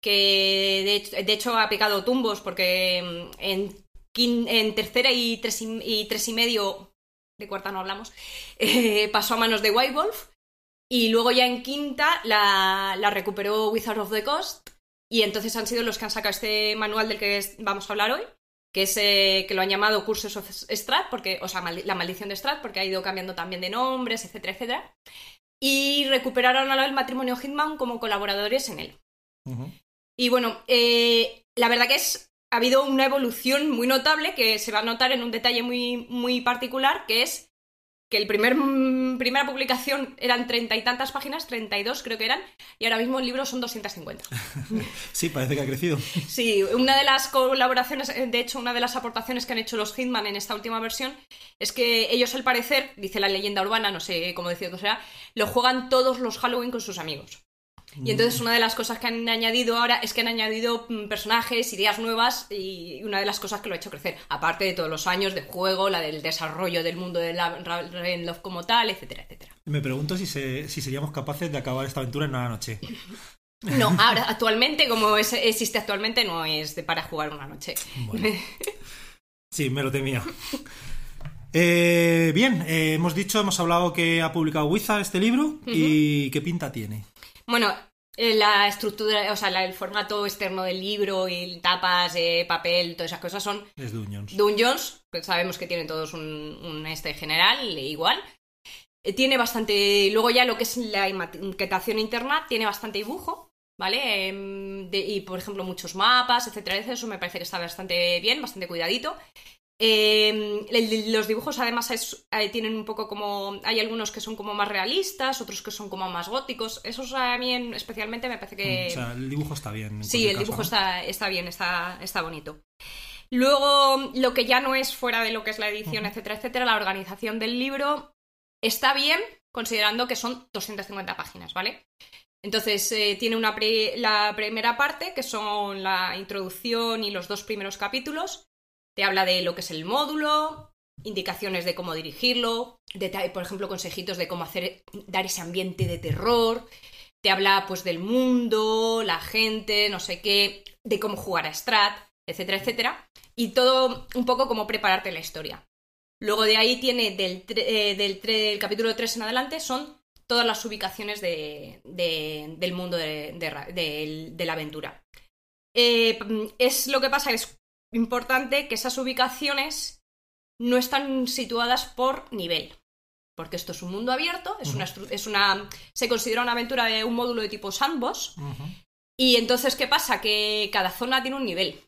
Que de, hecho- de hecho ha picado tumbos porque mm, en, tercera y tres y, tres y medio, de cuarta no hablamos, (laughs) eh, pasó a manos de White Wolf. Y luego ya en quinta la, recuperó Wizard of the Coast. Y entonces han sido los que han sacado este manual del que vamos a hablar hoy que es eh, que lo han llamado Curses of Strat, porque, o sea, la maldición de Strat, porque ha ido cambiando también de nombres, etcétera, etcétera. Y recuperaron el matrimonio Hitman como colaboradores en él. Y bueno, eh, la verdad que es, ha habido una evolución muy notable que se va a notar en un detalle muy, muy particular, que es que el primer mm, primera publicación eran treinta y tantas páginas, 32 creo que eran, y ahora mismo el libro son 250. (laughs) Sí, parece que ha crecido. (laughs) Sí, una de las colaboraciones, de hecho, una de las aportaciones que han hecho los Hitman en esta última versión es que ellos, al parecer, dice la leyenda urbana, no sé cómo decirlo será, lo juegan todos los Halloween con sus amigos. Y entonces una de las cosas que han añadido ahora es que han añadido mm, personajes, ideas nuevas y una de las cosas que lo ha hecho crecer, aparte de todos los años de juego, la del desarrollo del mundo de la Ravenloft como tal, etcétera, etcétera. Me pregunto si, se- si seríamos capaces de acabar esta aventura en una noche. No, (laughs) ahora actualmente, como es- existe actualmente, no es de para jugar una noche. Bueno. (laughs) Sí, me lo temía. Eh, bien, eh, hemos dicho, hemos hablado que ha publicado Wizard este libro y qué pinta tiene. Bueno, la estructura, o sea, la- el formato externo del libro y tapas, eh, papel, todas esas cosas son Es Dungeons. Dungeons, que sabemos que tienen todos un, un este general igual. Eh, Tiene bastante. Luego, ya lo que es la maquetación interna, tiene bastante dibujo, ¿vale? Em, de- y, por ejemplo, muchos mapas, etcétera, etcétera. Eso me parece que está bastante bien, bastante cuidadito. Em, el- los dibujos, además, es- eh, tienen un poco como. Hay algunos que son como más realistas, otros que son como más góticos. Esos a mí, en- especialmente, me parece que. O sea, el dibujo está bien. en Sí, el caso, dibujo ¿no? está, está bien, está, está bonito. Luego, lo que ya no es fuera de lo que es la edición, etcétera, etcétera, la organización del libro está bien, considerando que son 250 páginas, ¿vale? Entonces, eh, tiene una la primera parte, que son la introducción y los dos primeros capítulos. Te habla de lo que es el módulo, indicaciones de cómo dirigirlo, por ejemplo, consejitos de cómo hacer, dar ese ambiente de terror. Te habla pues del mundo, la gente, no sé qué, de cómo jugar a Strat. etcétera, etcétera. Y todo un poco como prepararte la historia. Luego de ahí tiene del, eh, del, capítulo 3 en adelante son todas las ubicaciones de- de- del mundo de, la aventura. Eh, es lo que pasa, es importante que esas ubicaciones no están situadas por nivel. Porque esto es un mundo abierto, es, una, estru- es una. se considera una aventura de un módulo de tipo sandbox. Y entonces, ¿qué pasa? Que cada zona tiene un nivel.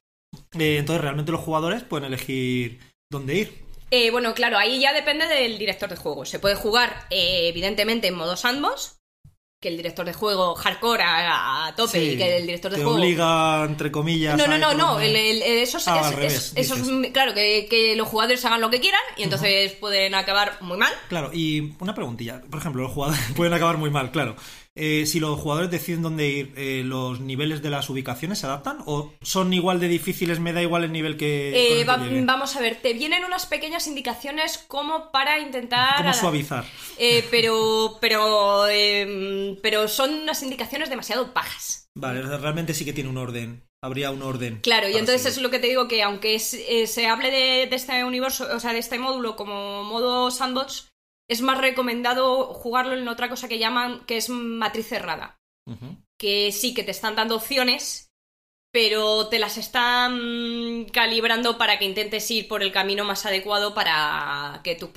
Eh, entonces, realmente los jugadores pueden elegir dónde ir. Eh, bueno, claro, ahí ya depende del director de juego. Se puede jugar, eh, evidentemente, en modo sandbox, que el director de juego hardcore a, a tope Sí, y que el director de te juego. obliga, entre comillas. No, no, no, no. el- el- eso es, Ah, es- revés, claro, que, que los jugadores hagan lo que quieran y entonces pueden acabar muy mal. Claro, y una preguntilla. Por ejemplo, los jugadores (laughs) pueden acabar muy mal, claro. Eh, si los jugadores deciden dónde ir, eh, ¿los niveles de las ubicaciones se adaptan? ¿O son igual de difíciles? Me da igual el nivel que. Eh, el va- vamos a ver, te vienen unas pequeñas indicaciones como para intentar. ¿Cómo ada- suavizar? Eh, pero, pero, em, pero son unas indicaciones demasiado pajas. Vale, realmente sí que tiene un orden. Habría un orden. Claro, y entonces seguir. es lo que te digo que aunque es- eh, se hable de, de este universo, o sea, de este módulo como modo sandbox, es más recomendado jugarlo en otra cosa que llaman que es matriz cerrada. Que sí que te están dando opciones, pero te las están calibrando para que intentes ir por el camino más adecuado para que tu-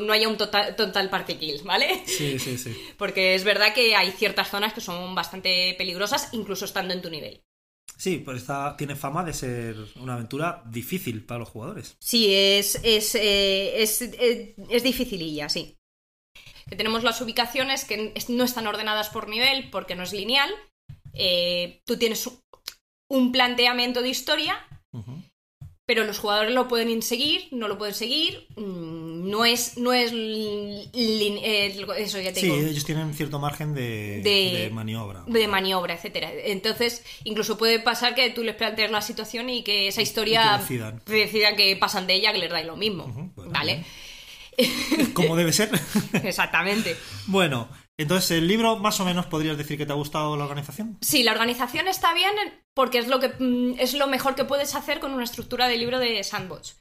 no haya un total, total party kill, ¿vale? Sí, sí, sí. (laughs) Porque es verdad que hay ciertas zonas que son bastante peligrosas, incluso estando en tu nivel. Sí, pues esta tiene fama de ser una aventura difícil para los jugadores. Sí, es, es, eh, es, eh, es dificililla, sí. Que tenemos las ubicaciones que no están ordenadas por nivel porque no es lineal. Eh, tú tienes un- planteamiento de historia. Pero los jugadores lo pueden seguir, no lo pueden seguir. mm, No es, no es eso ya te Sí, digo, ellos tienen cierto margen de, De- de maniobra. de maniobra, etcétera. Entonces, incluso puede pasar que tú les plantees la situación y que esa historia que decidan. decidan que pasan de ella, que les da lo mismo. Bueno, ¿Vale? Como debe ser. (laughs) Exactamente. bueno, entonces el libro más o menos podrías decir que te ha gustado la organización. Sí, la organización está bien porque es lo que mm, es lo mejor que puedes hacer con una estructura de libro de sandbox.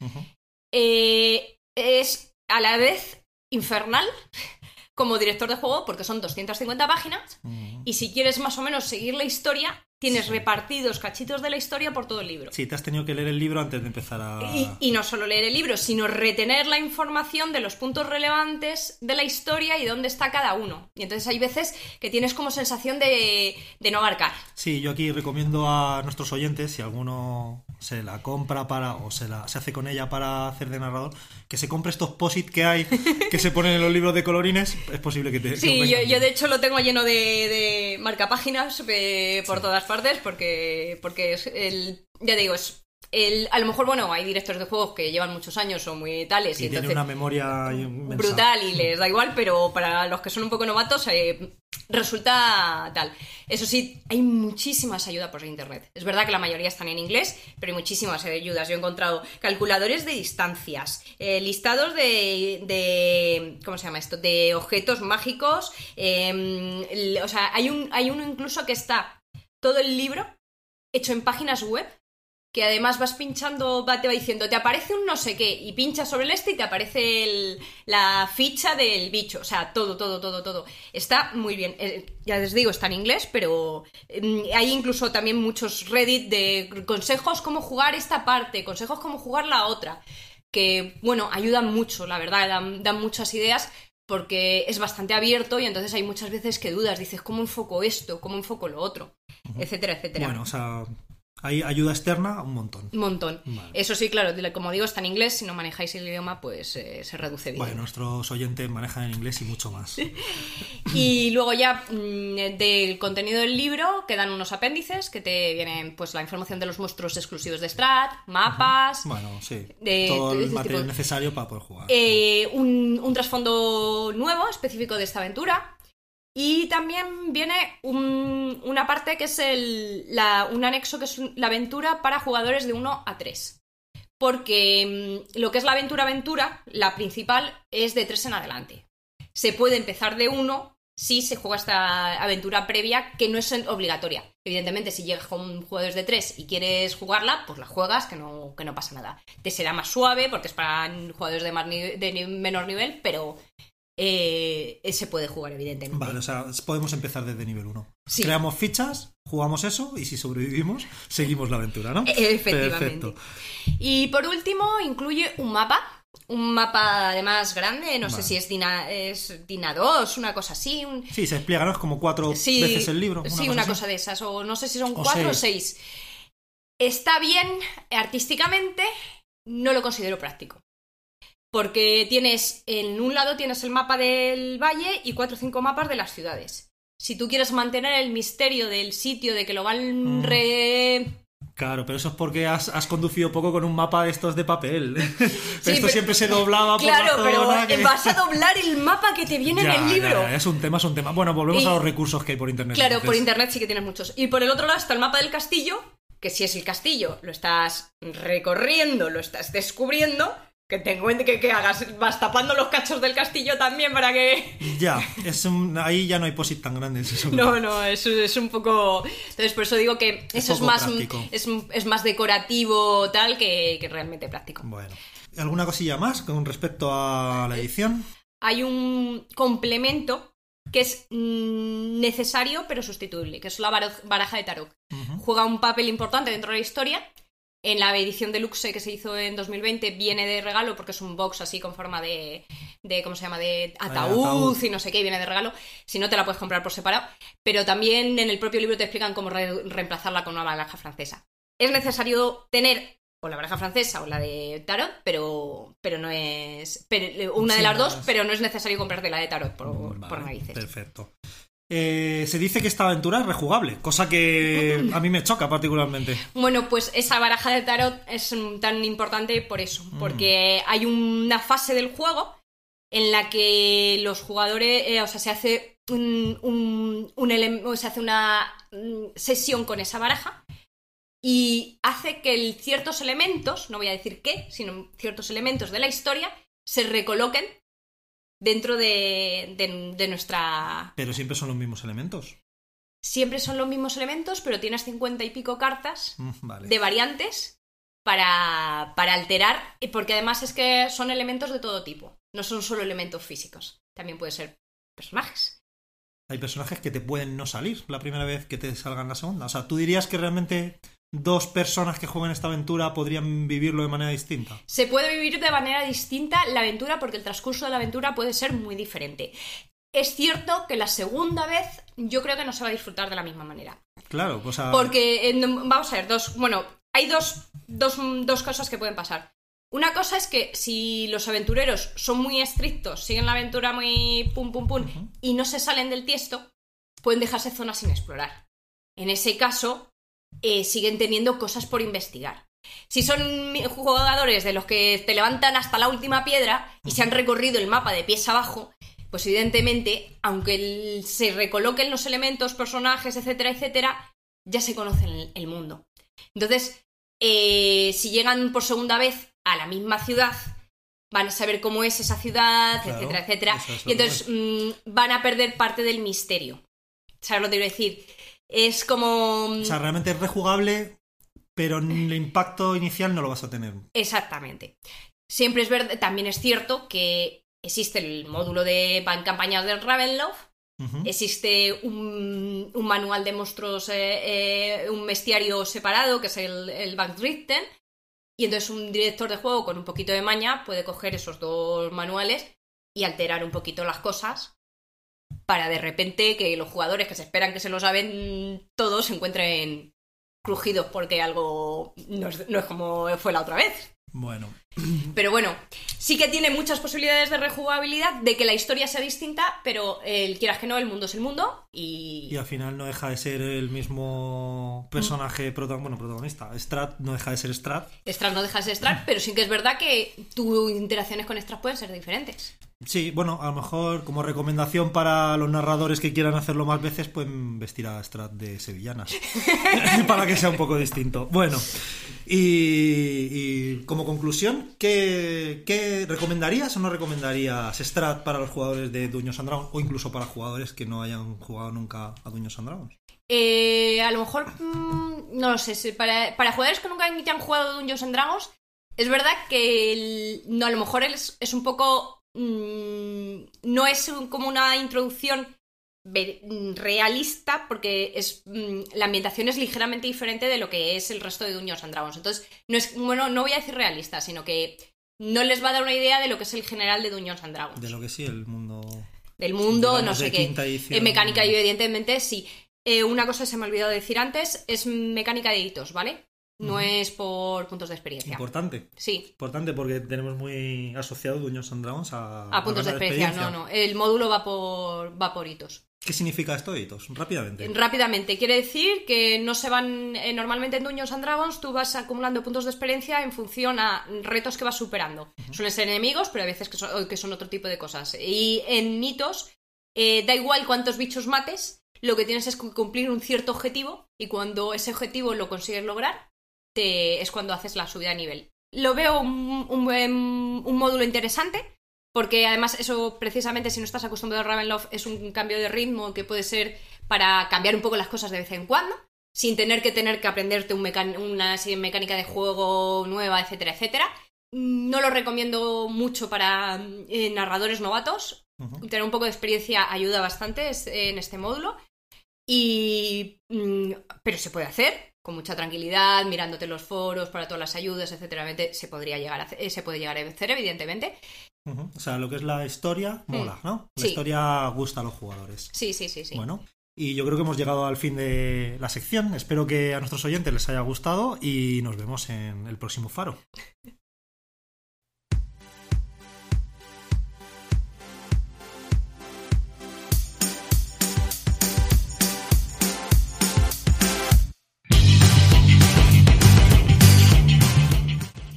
Eh, es a la vez infernal (laughs) como director de juego porque son 250 páginas y si quieres más o menos seguir la historia tienes repartidos cachitos de la historia por todo el libro. Sí, te has tenido que leer el libro antes de empezar a... Y, y no solo leer el libro, sino retener la información de los puntos relevantes de la historia y dónde está cada uno. Y entonces hay veces que tienes como sensación de, de no abarcar. Sí, yo aquí recomiendo a nuestros oyentes, si alguno se la compra para o se, la, se hace con ella para hacer de narrador, que se compre estos posit que hay, que se ponen en los libros de colorines, es posible que te... Sí, yo, yo de hecho lo tengo lleno de, de marcapáginas eh, por todas partes porque, porque es el, ya digo, es el, a lo mejor, bueno, hay directores de juegos que llevan muchos años o muy tales y, Y tiene entonces una memoria inmensa. brutal y les (laughs) da igual, pero para los que son un poco novatos eh, resulta tal. Eso sí, hay muchísimas ayudas por internet. Es verdad que la mayoría están en inglés, pero hay muchísimas ayudas. Yo he encontrado calculadores de distancias, eh, listados de, de- ¿cómo se llama esto? De objetos mágicos. eh, el- o sea, hay un hay uno incluso que está todo el libro hecho en páginas web que además vas pinchando, va, te va diciendo, te aparece un no sé qué, y pinchas sobre el este y te aparece el- la ficha del bicho. O sea, todo, todo, todo, todo. Está muy bien. Eh, ya les digo, está en inglés, pero mm, hay incluso también muchos Reddit de consejos cómo jugar esta parte, consejos cómo jugar la otra. Que, bueno, ayudan mucho, la verdad, dan, dan muchas ideas porque es bastante abierto y entonces hay muchas veces que dudas, dices, ¿cómo enfoco esto? ¿Cómo enfoco lo otro? Etcétera, etcétera. Bueno, o sea, hay ayuda externa un montón. Un montón. Vale. Eso sí, claro, como digo, está en inglés. Si no manejáis el idioma, pues eh, se reduce bien. Bueno, nuestros oyentes manejan el inglés y mucho más. (laughs) Y luego ya mm, del contenido del libro quedan unos apéndices que te vienen pues la información de los monstruos exclusivos de Strat, mapas, Bueno, sí. De- todo el ese material tipo. necesario para poder jugar. eh, un, un trasfondo nuevo específico de esta aventura. Y también viene un- una parte que es el, un anexo que es la aventura para jugadores de 1 a 3. Porque mm, lo que es la aventura-aventura, la principal, es de 3 en adelante. Se puede empezar de 1 si se juega esta aventura previa que no es obligatoria. Evidentemente, si llegas con jugadores de tres y quieres jugarla, pues la juegas, que no, que no pasa nada. Te será más suave porque es para jugadores de, más de menor nivel, pero eh, se puede jugar, evidentemente. Vale, o sea, podemos empezar desde nivel 1. Sí. Creamos fichas, jugamos eso y si sobrevivimos, seguimos la aventura, ¿no? (laughs) Efectivamente. Perfecto. Y por último, incluye un mapa. Un mapa además grande, no sé si es Dina, es Dina 2, una cosa así. Un... Sí, se explica, ¿no? Es como cuatro Sí, veces el libro. sí, una así. cosa de esas, o no sé si son O cuatro o seis. Está bien artísticamente, no lo considero práctico. Porque tienes, en un lado tienes el mapa del valle y cuatro o cinco mapas de las ciudades. Si tú quieres mantener el misterio del sitio, de que lo van Mm. re... Claro, pero eso es porque has, has conducido poco con un mapa de estos de papel. (laughs) Pero esto pero- siempre se doblaba por Claro, la pero que- vas a doblar el mapa que te viene Ya, en el libro. ya, es un tema, es un tema. Bueno, volvemos Y- a los recursos que hay por internet. Claro, por internet sí que tienes muchos. Y por el otro lado está el mapa del castillo, que si es el castillo, lo estás recorriendo, lo estás descubriendo, que te cuente que, que hagas, vas tapando los cachos del castillo también para que... (laughs) Ya, es un- ahí ya no hay posit tan grandes. eso. No, no, es, es un poco... Entonces por eso digo que eso es más, es, es más decorativo tal que, que realmente práctico. Bueno, ¿alguna cosilla más con respecto a la edición? hay un complemento que es mm, necesario pero sustituible, que es la baraja de tarot. Juega un papel importante dentro de la historia. En la edición deluxe que se hizo en 2020 viene de regalo porque es un box así con forma de, de ¿cómo se llama? De ataúd, ataúd. y no sé qué, y viene de regalo. Si no, te la puedes comprar por separado. Pero también en el propio libro te explican cómo re- reemplazarla con una baraja francesa. Es necesario tener o la baraja francesa o la de tarot, pero, pero no es... pero- una de las dos, pero no es necesario comprarte la de tarot por, Vale, por narices. Perfecto. Eh, se dice que esta aventura es rejugable, cosa que a mí me choca particularmente. Bueno, pues esa baraja de tarot es mm, tan importante por eso, Mm. porque hay una fase del juego en la que los jugadores, eh, o sea, se hace un, se hace una mm, sesión con esa baraja y hace que el- ciertos elementos, no voy a decir qué, sino ciertos elementos de la historia se recoloquen dentro de, de- de nuestra... Pero siempre son los mismos elementos. Siempre son los mismos elementos, pero tienes cincuenta y pico cartas Mm, Vale. de variantes para, para alterar, porque además es que son elementos de todo tipo, no son solo elementos físicos, también pueden ser personajes. Hay personajes que te pueden no salir la primera vez que te salgan la segunda. O sea, ¿tú dirías que realmente dos personas que jueguen esta aventura podrían vivirlo de manera distinta? Se puede vivir de manera distinta la aventura porque el transcurso de la aventura puede ser muy diferente. Es cierto que la segunda vez yo creo que no se va a disfrutar de la misma manera. Claro, o sea... Porque, eh, vamos a ver, dos, bueno, hay dos, dos, dos cosas que pueden pasar. Una cosa es que si los aventureros son muy estrictos, siguen la aventura muy pum pum pum y no se salen del tiesto, pueden dejarse zonas sin explorar. En ese caso, eh, siguen teniendo cosas por investigar. Si son jugadores de los que te levantan hasta la última piedra y se han recorrido el mapa de pies abajo, pues evidentemente, aunque se recoloquen los elementos, personajes, etcétera, etcétera, ya se conocen el, mundo. Entonces, eh, si llegan por segunda vez a la misma ciudad, van a saber cómo es esa ciudad, Claro, etcétera, etcétera, es y entonces mm, van a perder parte del misterio. ¿Sabes lo que quiero decir? Es como... O sea, realmente es rejugable, pero el impacto inicial no lo vas a tener. Exactamente. Siempre es verdad, también es cierto que existe el módulo de van campañas del Ravenloft, existe un, un manual de monstruos, eh, eh, un bestiario separado, que es el, el Bankdriften, y entonces un director de juego con un poquito de maña puede coger esos dos manuales y alterar un poquito las cosas para de repente que los jugadores que se esperan que se lo saben todos se encuentren crujidos porque algo no es, no es como fue la otra vez. Bueno, Pero bueno, sí que tiene muchas posibilidades de rejugabilidad, de que la historia sea distinta, pero el quieras que no, el mundo es el mundo y... y al final no deja de ser el mismo personaje prota- bueno, protagonista. Strat no deja de ser Strat. Strat no deja de ser Strat, pero sí que es verdad que tus interacciones con Strat pueden ser diferentes. Sí, bueno, a lo mejor como recomendación para los narradores que quieran hacerlo más veces, pueden vestir a Strat de sevillanas. (laughs) (laughs) para que sea un poco distinto. Bueno, Y, y como conclusión, ¿qué, qué recomendarías o no recomendarías Strat para los jugadores de Dungeons and Dragons o incluso para jugadores que no hayan jugado nunca a Dungeons and Dragons? Eh, a lo mejor, mm, no lo sé, para, para jugadores que nunca han jugado Dungeons and Dragons, es verdad que el- no, a lo mejor es, es un poco... mm, no es un- como una introducción mm, realista porque es mm, la ambientación es ligeramente diferente de lo que es el resto de Dungeons and Dragons. Entonces, no es, bueno, no voy a decir realista, sino que no les va a dar una idea de lo que es el general de Dungeons and Dragons De lo que sí, el mundo. del mundo, digamos, no sé qué. edición. En mecánica, y evidentemente, sí. Eh, una cosa se me ha olvidado decir antes, es mecánica de hitos, ¿vale? No es por puntos de experiencia. Importante. Sí, Importante porque tenemos muy asociado Dungeons and Dragons a, a puntos de ganar experiencia, no, no. El módulo va por, va por hitos. ¿Qué significa esto, Hitos? Rápidamente. Rápidamente, quiere decir que no se van. eh, normalmente en Dungeons and Dragons tú vas acumulando puntos de experiencia en función a retos que vas superando. Suelen ser enemigos, pero a veces que son, que son otro tipo de cosas. Y en mitos, eh, da igual cuántos bichos mates, lo que tienes es cumplir un cierto objetivo, y cuando ese objetivo lo consigues lograr, te, es cuando haces la subida de nivel. Lo veo un, un módulo interesante. Porque además eso, precisamente, si no estás acostumbrado a Ravenloft, es un cambio de ritmo que puede ser para cambiar un poco las cosas de vez en cuando, sin tener que tener que aprenderte un una mecánica de juego nueva, etcétera, etcétera. No lo recomiendo mucho para eh, narradores novatos. Tener un poco de experiencia ayuda bastante en este módulo. Y. mm, pero se puede hacer con mucha tranquilidad, mirándote los foros para todas las ayudas, etcétera. Se podría llegar a hacer, eh, se puede llegar a hacer, evidentemente. O sea, lo que es la historia mola, ¿no? La Sí. historia gusta a los jugadores. Sí, sí, sí, sí. Bueno, y yo creo que hemos llegado al fin de la sección. Espero que a nuestros oyentes les haya gustado y nos vemos en el próximo faro. (laughs)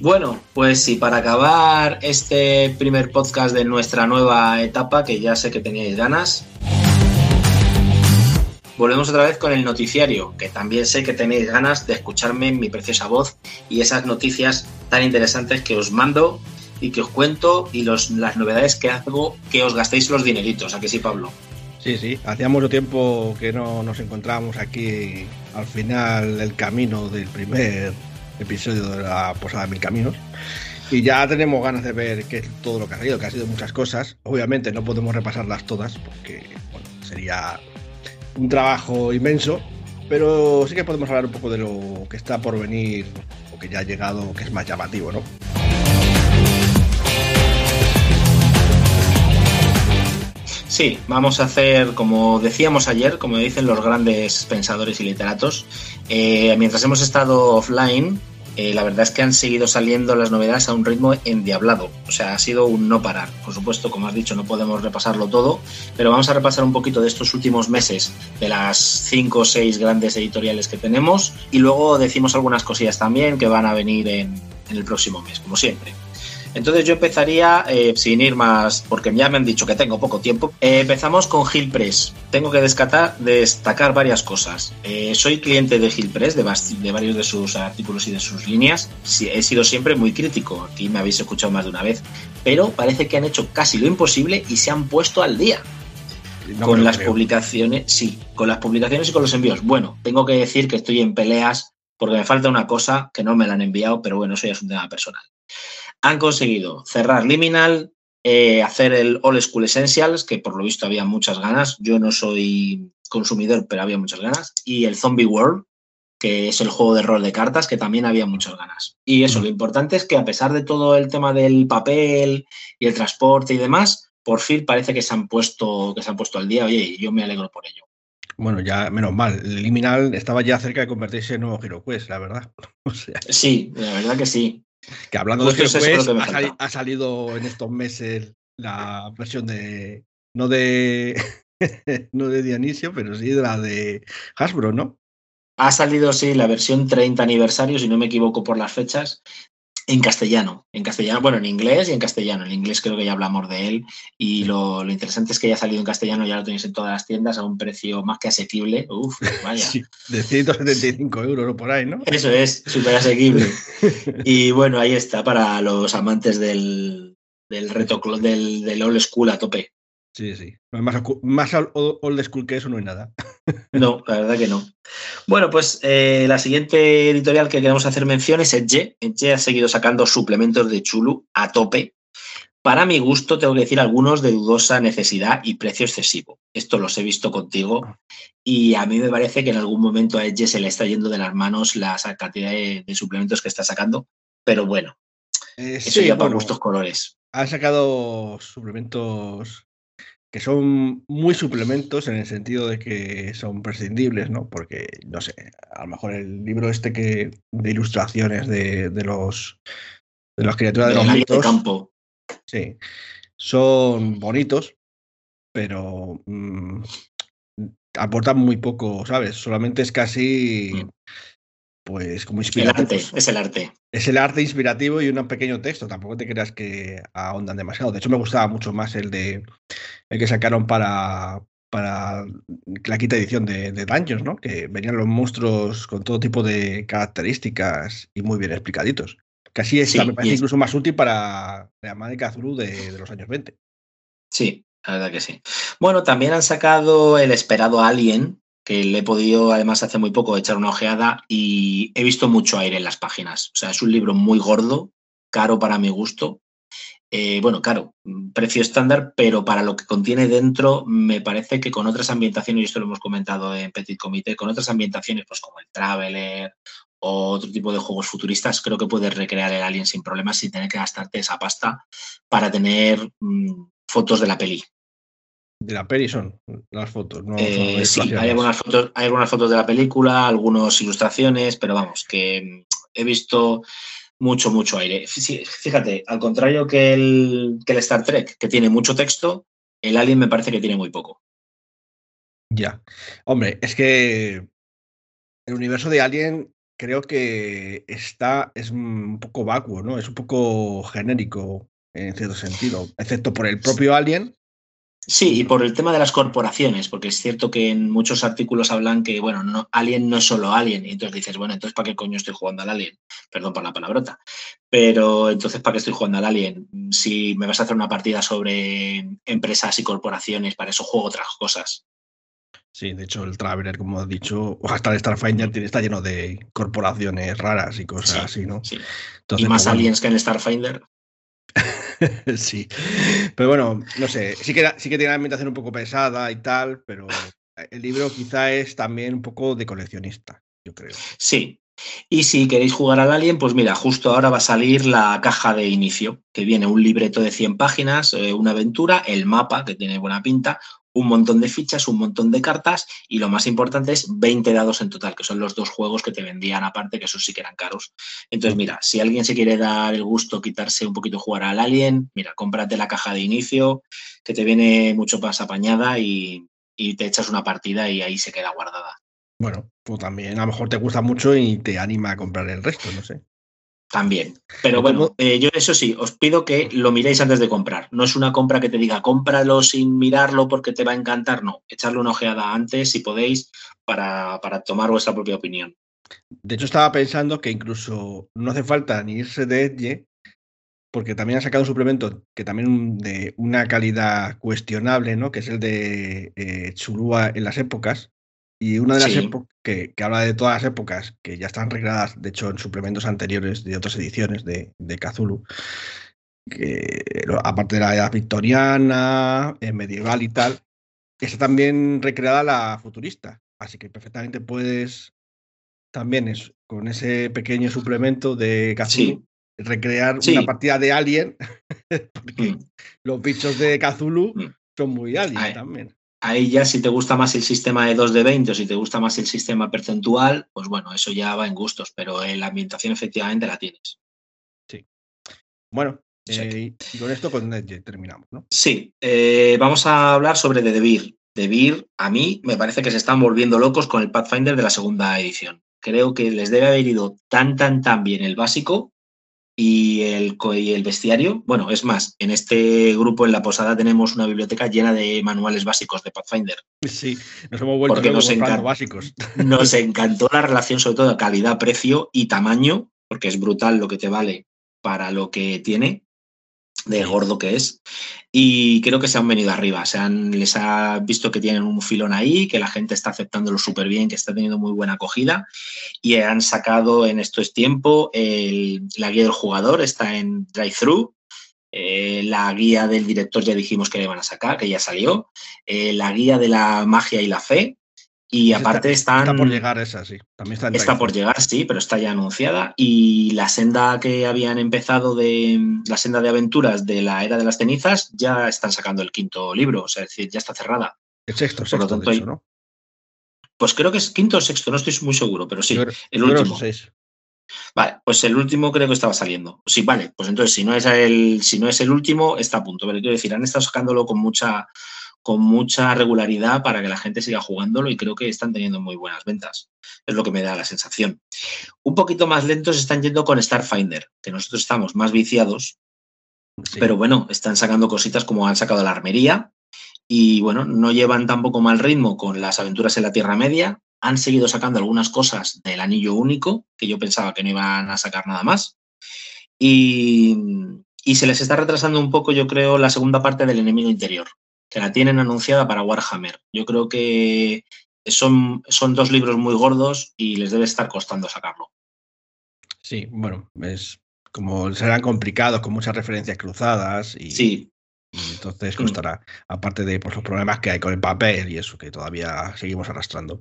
Bueno, pues sí, para acabar este primer podcast de nuestra nueva etapa, que ya sé que teníais ganas, volvemos otra vez con el noticiario, que también sé que tenéis ganas de escucharme mi preciosa voz y esas noticias tan interesantes que os mando y que os cuento y los, las novedades que hago que os gastéis los dineritos. ¿A que sí, Pablo? Sí, sí, hacía mucho tiempo que no nos encontrábamos aquí al final del camino del primer episodio de la Posada Mil Caminos. Y ya tenemos ganas de ver qué es todo lo que ha salido, que ha sido muchas cosas. Obviamente no podemos repasarlas todas porque sería un trabajo inmenso, pero sí que podemos hablar un poco de lo que está por venir o que ya ha llegado, que es más llamativo, ¿no? Sí, vamos a hacer, como decíamos ayer, como dicen los grandes pensadores y literatos, eh, mientras hemos estado offline, eh, la verdad es que han seguido saliendo las novedades a un ritmo endiablado. O sea, ha sido un no parar. Por supuesto, como has dicho, no podemos repasarlo todo, pero vamos a repasar un poquito de estos últimos meses, de las cinco o seis grandes editoriales que tenemos, y luego decimos algunas cosillas también que van a venir en, en el próximo mes, como siempre. Entonces yo empezaría, eh, sin ir más, porque ya me han dicho que tengo poco tiempo, eh, empezamos con Hill Press. Tengo que descatar, destacar varias cosas. Eh, soy cliente de Hill Press, de, varios de sus artículos y de sus líneas. Sí, he sido siempre muy crítico, aquí me habéis escuchado más de una vez, pero parece que han hecho casi lo imposible y se han puesto al día No con las creo. publicaciones, sí, con las publicaciones y con los envíos. Bueno, tengo que decir que estoy en peleas porque me falta una cosa que no me la han enviado, pero bueno, eso ya es un tema personal. Han conseguido cerrar Liminal, eh, hacer el All School Essentials, que por lo visto había muchas ganas. Yo no soy consumidor, pero había muchas ganas. Y el Zombie World, que es el juego de rol de cartas, que también había muchas ganas. Y eso, lo importante es que a pesar de todo el tema del papel y el transporte y demás, por fin parece que se han puesto, que se han puesto al día, oye, y yo me alegro por ello. Bueno, ya menos mal. Liminal estaba ya cerca de convertirse en nuevo HeroQuest, la verdad. (laughs) O sea, Sí, la verdad que sí. Que hablando Justo de es que me ha, sali- ha salido en estos meses la versión de. No de. (laughs) no de Dionisio, pero sí de la de Hasbro, ¿no? Ha salido, sí, la versión 30 aniversario, si no me equivoco por las fechas. En castellano, en castellano, bueno, en inglés y en castellano. En inglés creo que ya hablamos de él y lo, lo interesante es que ya ha salido en castellano, ya lo tenéis en todas las tiendas a un precio más que asequible. Uf, vaya. Sí, de 175 euros o por ahí, ¿no? Eso es, súper asequible. (laughs) Y bueno, ahí está para los amantes del, del reto del, del old school a tope. Sí, sí. Más, más ol- old school que eso no hay nada. No, la verdad que no. Bueno, pues eh, la siguiente editorial que queremos hacer mención es Edge. Edge ha seguido sacando suplementos de Chulu a tope. Para mi gusto, tengo que decir algunos de dudosa necesidad y precio excesivo. Esto los he visto contigo y a mí me parece que en algún momento a Edge se le está yendo de las manos la cantidad de, de suplementos que está sacando. Pero bueno, Eh, eso sí, ya bueno, gustos colores. han sacado suplementos que son muy suplementos en el sentido de que son prescindibles, ¿no? Porque, no sé, a lo mejor el libro este que de ilustraciones de, de los de las criaturas de los mitos, campo. sí, son bonitos, pero mm, aportan muy poco, ¿sabes? Solamente es casi, Mm. Pues, como El inspirativo. arte, es el arte. Es el arte inspirativo y un pequeño texto. Tampoco te creas que ahondan demasiado. De hecho, me gustaba mucho más el de el que sacaron para, para la quinta edición de, de Dungeons, ¿no? Que venían los monstruos con todo tipo de características y muy bien explicaditos. Casi Sí, me parece es- incluso más útil para la madre Cthulhu de, de los años 20. Sí, la verdad que sí. Bueno, también han sacado el esperado Alien, que le he podido además hace muy poco echar una ojeada y he visto mucho aire en las páginas. O sea, es un libro muy gordo, caro para mi gusto. Eh, bueno, caro, mm, precio estándar, pero para lo que contiene dentro, me parece que con otras ambientaciones, y esto lo hemos comentado en Petit Comité, con otras ambientaciones, pues como el Traveler o otro tipo de juegos futuristas, creo que puedes recrear el Alien sin problemas sin tener que gastarte esa pasta para tener mm, fotos de la peli. De la peli son las fotos, no Eh, sí, hay algunas, fotos, hay algunas fotos de la película, algunas ilustraciones, pero vamos, que mm, he visto mucho, mucho aire. Fí- Fíjate, al contrario que el, que el Star Trek, que tiene mucho texto, el Alien me parece que tiene muy poco. Ya. Hombre, es que el universo de Alien creo que está, es un poco vacuo, ¿no? Es un poco genérico en cierto sentido, excepto por el propio Alien. Sí, y por el tema de las corporaciones, porque es cierto que en muchos artículos hablan que, bueno, no, Alien no es solo Alien, y entonces dices, bueno, entonces ¿para qué coño estoy jugando al Alien? Perdón por la palabrota. Pero entonces, ¿para qué estoy jugando al Alien? Si me vas a hacer una partida sobre empresas y corporaciones, para eso juego otras cosas. Sí, de hecho, el Traveler, como has dicho, (laughs) hasta el Starfinder está lleno de corporaciones raras y cosas Sí, así, ¿no? Sí. Entonces, y más pues, bueno, aliens que en Starfinder. (laughs) (laughs) sí. Pero bueno, no sé, sí que, sí que tiene una ambientación un poco pesada y tal, pero el libro quizá es también un poco de coleccionista, yo creo. Sí. Y si queréis jugar al Alien, pues mira, justo ahora va a salir la caja de inicio, que viene un libreto de 100 páginas, eh, una aventura, el mapa, que tiene buena pinta, un montón de fichas, un montón de cartas y lo más importante es 20 dados en total, que son los dos juegos que te vendían aparte, que esos sí que eran caros. Entonces, mira, si alguien se quiere dar el gusto, quitarse un poquito jugar al Alien, mira, cómprate la caja de inicio, que te viene mucho más apañada y, y te echas una partida y ahí se queda guardada. Bueno, pues también a lo mejor te gusta mucho y te anima a comprar el resto, no sé. También. Pero ¿Y bueno, eh, yo eso sí, os pido que lo miréis antes de comprar. No es una compra que te diga cómpralo sin mirarlo porque te va a encantar. No, echarle una ojeada antes si podéis para, para tomar vuestra propia opinión. De hecho, estaba pensando que incluso no hace falta ni irse de Edge, porque también ha sacado un suplemento que también de una calidad cuestionable, ¿no? Que es el de eh, Chulúa en las épocas. Y una de las Sí. épocas que, que habla de todas las épocas, que ya están recreadas, de hecho, en suplementos anteriores de otras ediciones de, de Cthulhu, que, aparte de la edad victoriana, eh, medieval y tal, está también recreada la futurista. Así que perfectamente puedes también es, con ese pequeño suplemento de Cthulhu Sí. recrear Sí. una partida de Alien, (laughs) porque Mm. los bichos de Cthulhu Mm. son muy Alien Ay. también. Ahí ya si te gusta más el sistema de 2 de 20 o si te gusta más el sistema percentual, pues bueno, eso ya va en gustos, pero en la ambientación efectivamente la tienes. Bueno, Sí. eh, y con esto con terminamos, ¿no? Sí, eh, vamos a hablar sobre The Devir. Devir, a mí me parece que se están volviendo locos con el Pathfinder de la segunda edición. Creo que les debe haber ido tan, tan, tan bien el básico y el, y el bestiario. Bueno, es más, en este grupo en la posada tenemos una biblioteca llena de manuales básicos de Pathfinder. Sí, nos hemos vuelto Porque nos básicos. (laughs) Nos (laughs) encantó la relación, sobre todo de calidad, precio y tamaño, porque es brutal lo que te vale para lo que tiene, de gordo que es. Y creo que se han venido arriba. Se han, les ha visto que tienen un filón ahí, que la gente está aceptándolo súper bien, que está teniendo muy buena acogida. Y han sacado en esto es tiempo el- la guía del jugador, está en drive-thru. Eh, la guía del director ya dijimos que le van a sacar, que ya salió. Eh, la guía de la magia y la fe. Y Esa aparte está, están. está por llegar esa, sí. También está en Está por llegar, sí, pero está ya anunciada. Y la senda que habían empezado de la senda de aventuras de la era de las cenizas, ya están sacando el quinto libro, o sea, es decir, ya está cerrada. El sexto, Por lo tanto, de hecho, hay- ¿no? Pues creo que es quinto o sexto, no estoy muy seguro, pero sí, Yo el yo último. seis. Vale, pues el último creo que estaba saliendo. Sí, vale, pues entonces si no es el, si no es el último, está a punto. Pero quiero decir, han estado sacándolo con mucha, con mucha regularidad para que la gente siga jugándolo y creo que están teniendo muy buenas ventas. Es lo que me da la sensación. Un poquito más lentos están yendo con Starfinder, que nosotros estamos más viciados, Sí. pero bueno, están sacando cositas como han sacado la armería y bueno, no llevan tampoco mal ritmo con las aventuras en la Tierra Media. Han seguido sacando algunas cosas del anillo único, que yo pensaba que no iban a sacar nada más. Y, y se les está retrasando un poco, yo creo, la segunda parte del enemigo interior, que la tienen anunciada para Warhammer. Yo creo que son, son dos libros muy gordos y les debe estar costando sacarlo. Sí, bueno, es como serán complicados, con muchas referencias cruzadas y, Sí, y entonces Mm. costará, aparte de pues, los problemas que hay con el papel y eso que todavía seguimos arrastrando.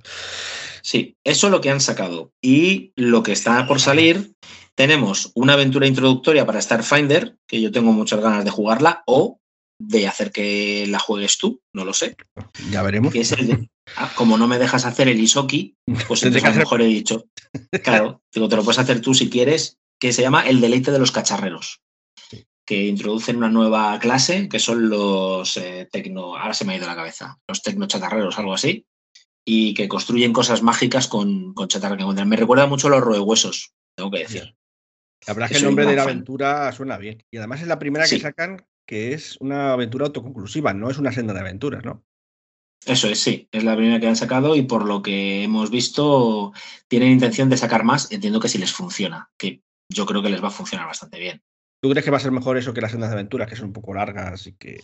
Sí, eso es lo que han sacado. Y lo que está por salir, tenemos una aventura introductoria para Starfinder, que yo tengo muchas ganas de jugarla, o de hacer que la juegues tú, no lo sé. Ya veremos. Que es el de- ah, como no me dejas hacer el Isoki, pues entonces que a lo mejor he dicho, claro, digo, te lo puedes hacer tú si quieres, que se llama El deleite de los cacharreros. Que introducen una nueva clase, que son los eh, tecno, ahora se me ha ido la cabeza, los tecnochatarreros, algo así, y que construyen cosas mágicas con, con chatarra que encuentran. Me recuerda mucho a los roehuesos, tengo que decir. La verdad es que el nombre de la fan. aventura suena bien. Y además es la primera Sí. que sacan que es una aventura autoconclusiva, no es una senda de aventuras, ¿no? Eso es, sí, es la primera que han sacado y por lo que hemos visto tienen intención de sacar más, entiendo que si les funciona, que yo creo que les va a funcionar bastante bien. ¿Tú crees que va a ser mejor eso que las sendas de aventuras, que son un poco largas y que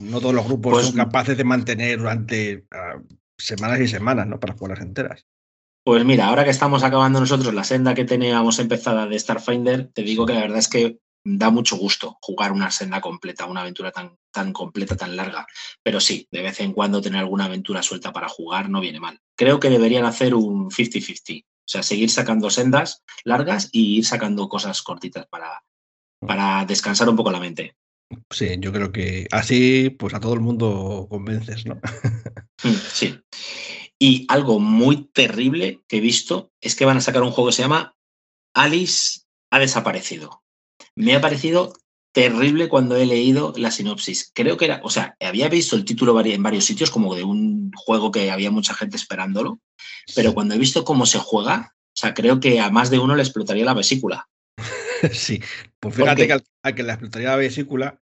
no todos los grupos Pues- son capaces de mantener durante ah, semanas y semanas, ¿no? Para jugarlas enteras. Pues mira, ahora que estamos acabando nosotros la senda que teníamos empezada de Starfinder, te digo que la verdad es que da mucho gusto jugar una senda completa, una aventura tan, tan completa, tan larga. Pero sí, de vez en cuando tener alguna aventura suelta para jugar no viene mal. Creo que deberían hacer un 50-50. O sea, seguir sacando sendas largas y ir sacando cosas cortitas para, para descansar un poco la mente. Sí, yo creo que así, pues a todo el mundo convences, ¿no? (laughs) Mm, Sí. Y algo muy terrible que he visto es que van a sacar un juego que se llama Alice ha desaparecido. Me ha parecido terrible cuando he leído la sinopsis. Creo que era, o sea, había visto el título en varios sitios como de un juego que había mucha gente esperándolo, pero cuando he visto cómo se juega, o sea, creo que a más de uno le explotaría la vesícula. (laughs) Sí, pues fíjate que al, al que le explotaría la vesícula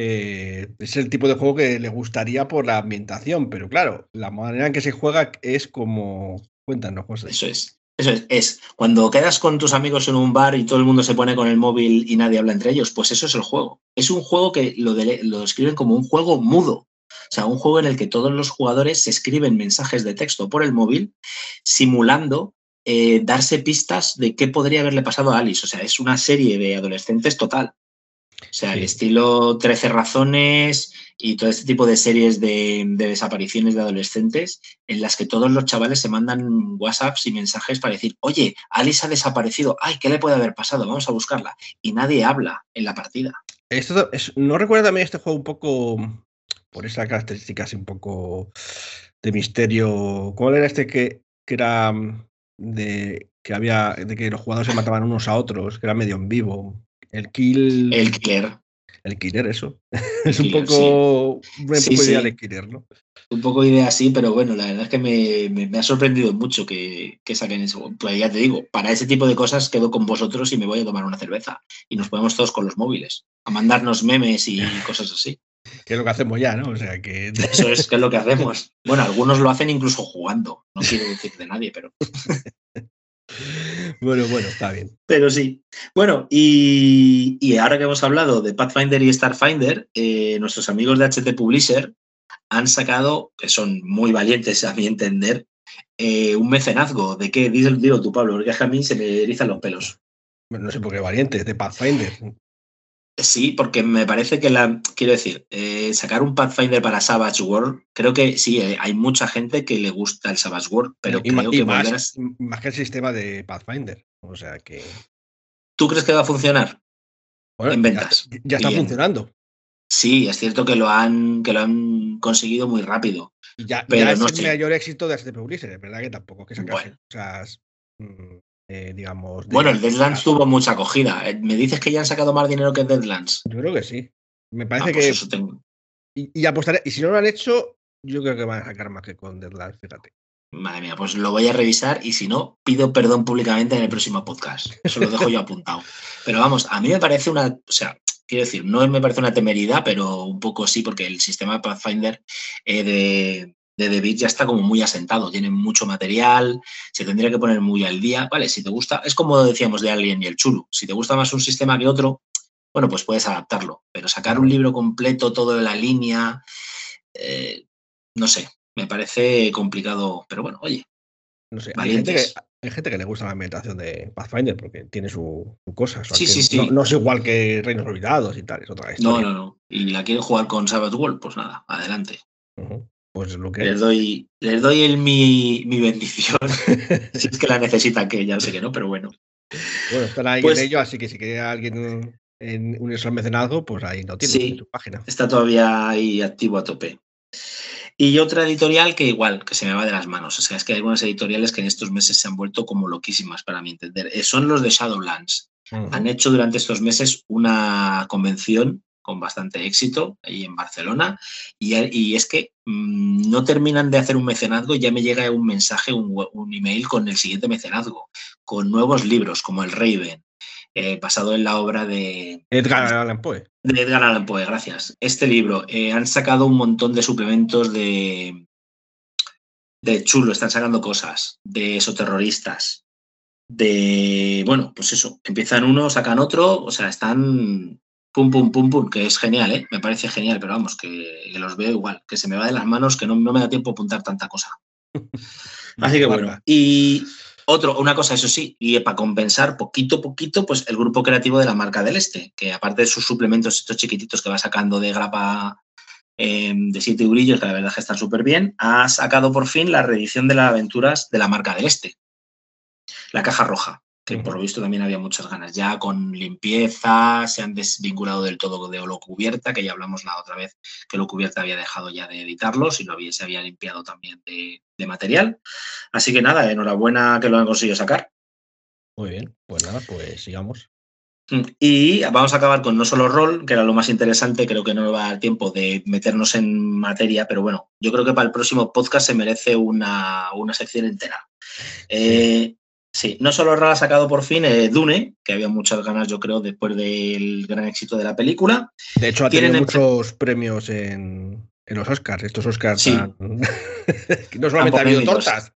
eh, es el tipo de juego que le gustaría por la ambientación, pero claro, la manera en que se juega es como... Cuéntanos, José. Eso es. Eso es, es cuando quedas con tus amigos en un bar y todo el mundo se pone con el móvil y nadie habla entre ellos, pues eso es el juego. Es un juego que lo, describen como un juego mudo. O sea, un juego en el que todos los jugadores se escriben mensajes de texto por el móvil, simulando eh, darse pistas de qué podría haberle pasado a Alice. O sea, es una serie de adolescentes total. O sea, el estilo 13 razones y todo este tipo de series de, de desapariciones de adolescentes en las que todos los chavales se mandan WhatsApps y mensajes para decir, oye, Alice ha desaparecido, ay, ¿qué le puede haber pasado? Vamos a buscarla. Y nadie habla en la partida. Esto es- ¿No recuerda también este juego un poco, por esas características un poco de misterio? ¿Cuál era este que, que era mm, de que había de que los jugadores se mataban unos a otros, que era medio en vivo? El Kill. El killer. El killer, eso. (laughs) es un Killer, poco. Un poco Sí, idea sí. de killer, ¿no? Un poco idea así, pero bueno, la verdad es que me, me- me ha sorprendido mucho que, que saquen eso. Pues ya te digo, para ese tipo de cosas quedo con vosotros y me voy a tomar una cerveza. Y nos ponemos todos con los móviles, a mandarnos memes y (laughs) cosas así. Que es lo que hacemos ya, ¿no? O sea que. (laughs) Eso es, que es lo que hacemos. Bueno, algunos lo hacen incluso jugando. No quiero decir de nadie, pero, bueno, bueno, está bien. pero sí. Bueno, y, y ahora que hemos hablado de Pathfinder y Starfinder, eh, nuestros amigos de HT Publisher han sacado, que son muy valientes a mi entender, eh, un mecenazgo. ¿De qué? Dilo, dilo tú, Pablo, porque es que a mí se me erizan los pelos. Bueno, no sé por qué valiente, de Pathfinder. Sí, porque me parece que la. Quiero decir, eh, sacar un Pathfinder para Savage World, creo que sí, eh, hay mucha gente que le gusta el Savage World, pero y, creo que más, que el sistema de Pathfinder. O sea que. ¿Tú crees que va a funcionar? Bueno, En ya- ventas. Ya, está Bien. funcionando. Sí, es cierto que lo han, que lo han conseguido muy rápido. Y ya, Pero ya es no el sé. mayor éxito de HT Publisher, es verdad que tampoco es que sacase Bueno. cosas, mm, eh, digamos. de- Bueno, el Deadlands tuvo mucha acogida. Eh, ¿Me dices que ya han sacado más dinero que Deadlands? Yo creo que sí. Me Ah, parece pues que. eso tengo- Y, y apostaré. Y si no lo han hecho, yo creo que van a sacar más que con Deadlands, fíjate. Madre mía, pues lo voy a revisar y si no, pido perdón públicamente en el próximo podcast. Eso lo dejo yo apuntado. (laughs) Pero vamos, a mí me parece una, o sea, quiero decir, no me parece una temeridad, pero un poco sí, porque el sistema de Pathfinder eh, de, de The Beat ya está como muy asentado, tiene mucho material, se tendría que poner muy al día. Vale, si te gusta, es como decíamos de Alien y el Chulu, si te gusta más un sistema que otro, bueno, pues puedes adaptarlo, pero sacar un libro completo, todo de la línea, eh, no sé, me parece complicado, pero bueno, oye, No sé. Hay gente, que, Valientes. hay gente que le gusta la ambientación de Pathfinder porque tiene su, su cosa. su Sí, sí, sí. No, no es igual que Reinos Olvidados y tal, es otra no, historia. no, no. Y la quieren jugar con Savage World, pues nada, adelante. Pues lo que Les doy, les doy el, mi, mi bendición, (laughs) si es que la necesitan, que ya sé que no, pero bueno. Bueno, están ahí Pues- en ello, así que si quiere alguien en unirse al mecenazgo, pues ahí lo tiene Sí. en su página. Está todavía ahí activo a tope. Y otra editorial que igual, que se me va de las manos. O sea, es que hay algunas editoriales que en estos meses se han vuelto como loquísimas para mi entender. Eh, Son los de Shadowlands. Han hecho durante estos meses una convención con bastante éxito ahí en Barcelona y, y es que mmm, no terminan de hacer un mecenazgo ya me llega un mensaje, un email con el siguiente mecenazgo, con nuevos libros como El Raven, eh, basado en la obra de, Edgar Allan Poe. de Edgar Allan Poe, gracias. Este libro, eh, han sacado un montón de suplementos de, de chulo, están sacando cosas, de esoterroristas, de, bueno, pues eso, empiezan uno, sacan otro, o sea, están pum, pum, pum, pum, que es genial, ¿eh? Me parece genial, pero vamos, que, que los veo igual, que se me va de las manos, que no, no me da tiempo a apuntar tanta cosa. (laughs) Así que bueno, y otro, una cosa, eso sí, y para compensar poquito a poquito, pues el grupo creativo de la marca del Este, que aparte de sus suplementos, estos chiquititos que va sacando de grapa eh, de siete brillos, que la verdad es que están súper bien, ha sacado por fin la reedición de las aventuras de la marca del Este, la caja roja, que por lo visto también había muchas ganas. Ya con limpieza, se han desvinculado del todo de Holo Cubierta, que ya hablamos la otra vez que Holo Cubierta había dejado ya de editarlos y lo había, se había limpiado también de, de material. Así que nada, enhorabuena que lo han conseguido sacar. Muy bien, pues nada, pues sigamos. Mm, Y vamos a acabar con no solo rol, que era lo más interesante, creo que no nos va a dar tiempo de meternos en materia, pero bueno, yo creo que para el próximo podcast se merece una, una sección entera. Eh, sí, no solo ha sacado por fin eh, Dune, que había muchas ganas, yo creo, después del gran éxito de la película. De hecho, ha tenido en- muchos premios en, en los Oscars. Estos Oscars Sí. (laughs) no solamente ha habido tortas,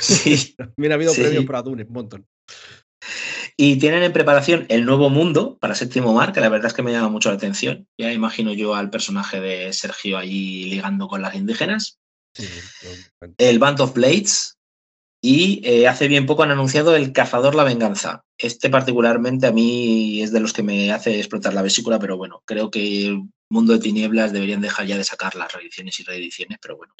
Sí. (laughs) también ha habido Sí. premios para Dune, un montón. Y tienen en preparación el nuevo mundo para Séptimo Mar, que la verdad es que me llama mucho la atención. Ya imagino yo al personaje de Sergio allí ligando con las indígenas. Sí, el Band of Blades y eh, hace bien poco han anunciado el Cazador la Venganza. Este particularmente a mí es de los que me hace explotar la vesícula, pero bueno, creo que el Mundo de Tinieblas deberían dejar ya de sacar las reediciones y reediciones, pero bueno,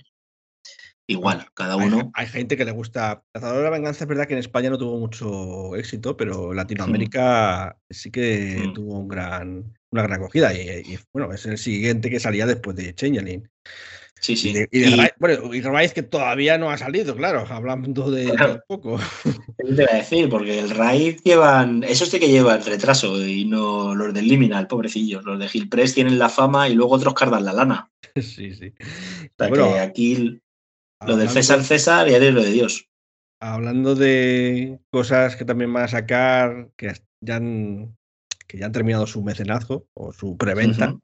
igual, cada uno. hay gente que le gusta. Cazador de la Venganza es verdad que en España no tuvo mucho éxito, pero en Latinoamérica sí que Mm. tuvo un gran, una gran acogida. Y, y, bueno, es el siguiente que salía después de Changeling. Sí, sí. Y de, y de bueno, y que todavía no ha salido, claro, hablando de Claro. poco. (laughs) Eso te iba a decir, porque el Raid llevan. Eso sí que llevan retraso y no los del Liminal, pobrecillos. Los de Hill Press tienen la fama y luego otros cardan la lana. sí, sí. O sea Bueno, que aquí lo del César César y lo de Dios. Hablando de cosas que también van a sacar, que ya han, que ya han terminado su mecenazgo o su preventa.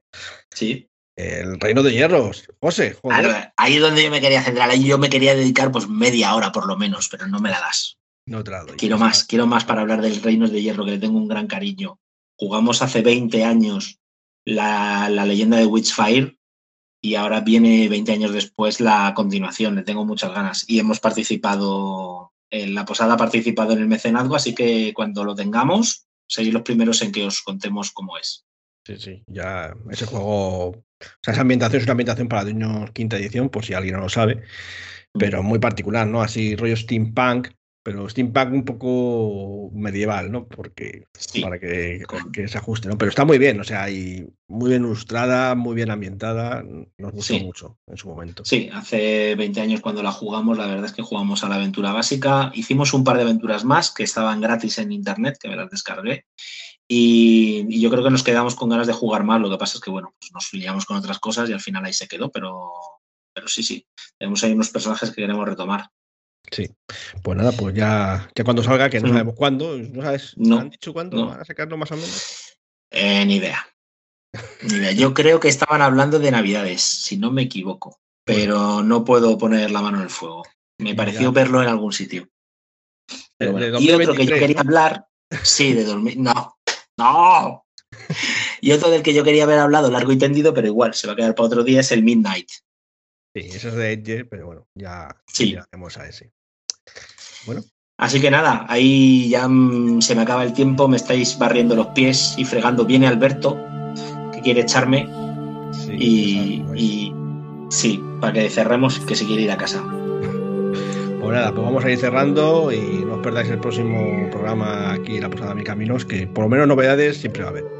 Sí. El Reino de Hierros. José, joder. Claro, ahí es donde yo me quería centrar. Ahí yo me quería dedicar pues media hora por lo menos, pero no me la das. No te la doy. Quiero más, quiero más para hablar del Reinos de Hierro, que le tengo un gran cariño. Jugamos hace 20 años la, la leyenda de Witchfire y ahora viene 20 años después la continuación. Le tengo muchas ganas y hemos participado, en la posada ha participado en el mecenazgo, así que cuando lo tengamos, seréis los primeros en que os contemos cómo es. Sí, sí, ya ese juego, o sea, esa ambientación es una ambientación para niños quinta edición, por si alguien no lo sabe, pero muy particular, ¿no? Así rollo steampunk, pero steampunk un poco medieval, ¿no? Porque Sí. para que, se ajuste, ¿no? Pero está muy bien, o sea, y muy bien ilustrada, muy bien ambientada, nos gustó Sí. mucho en su momento. Sí, hace 20 años cuando la jugamos, la verdad es que jugamos a la aventura básica. Hicimos un par de aventuras más que estaban gratis en internet, que me las descargué. Y, y yo creo que nos quedamos con ganas de jugar más. Lo que pasa es que, bueno, pues nos liamos con otras cosas y al final ahí se quedó, pero, pero sí, sí. Tenemos ahí unos personajes que queremos retomar. Sí. Pues nada, pues ya, ya cuando salga, que no Mm. sabemos cuándo, ¿no sabes? No, ¿Han dicho cuándo no. van a sacarlo más o menos? Eh, ni idea. Ni idea. Yo creo que estaban hablando de Navidades, si no me equivoco. Pero no puedo poner la mano en el fuego. Me pareció Ya. verlo en algún sitio. Y otro que yo 2023. quería hablar, sí, de dormir. No, no. Y otro del que yo quería haber hablado largo y tendido, pero igual se va a quedar para otro día, es el Midnight. Sí, eso es de Edge, pero bueno, ya, Sí. ya hacemos a ese. Bueno, Así que nada, ahí ya mm, se me acaba el tiempo, me estáis barriendo los pies y fregando. Viene Alberto, que quiere echarme, sí, y, sabemos. y sí, para que cerremos, que se quiere ir a casa. Pues nada, pues vamos a ir cerrando y no os perdáis el próximo programa aquí en la Posada Mil Caminos, que por lo menos novedades siempre va a haber.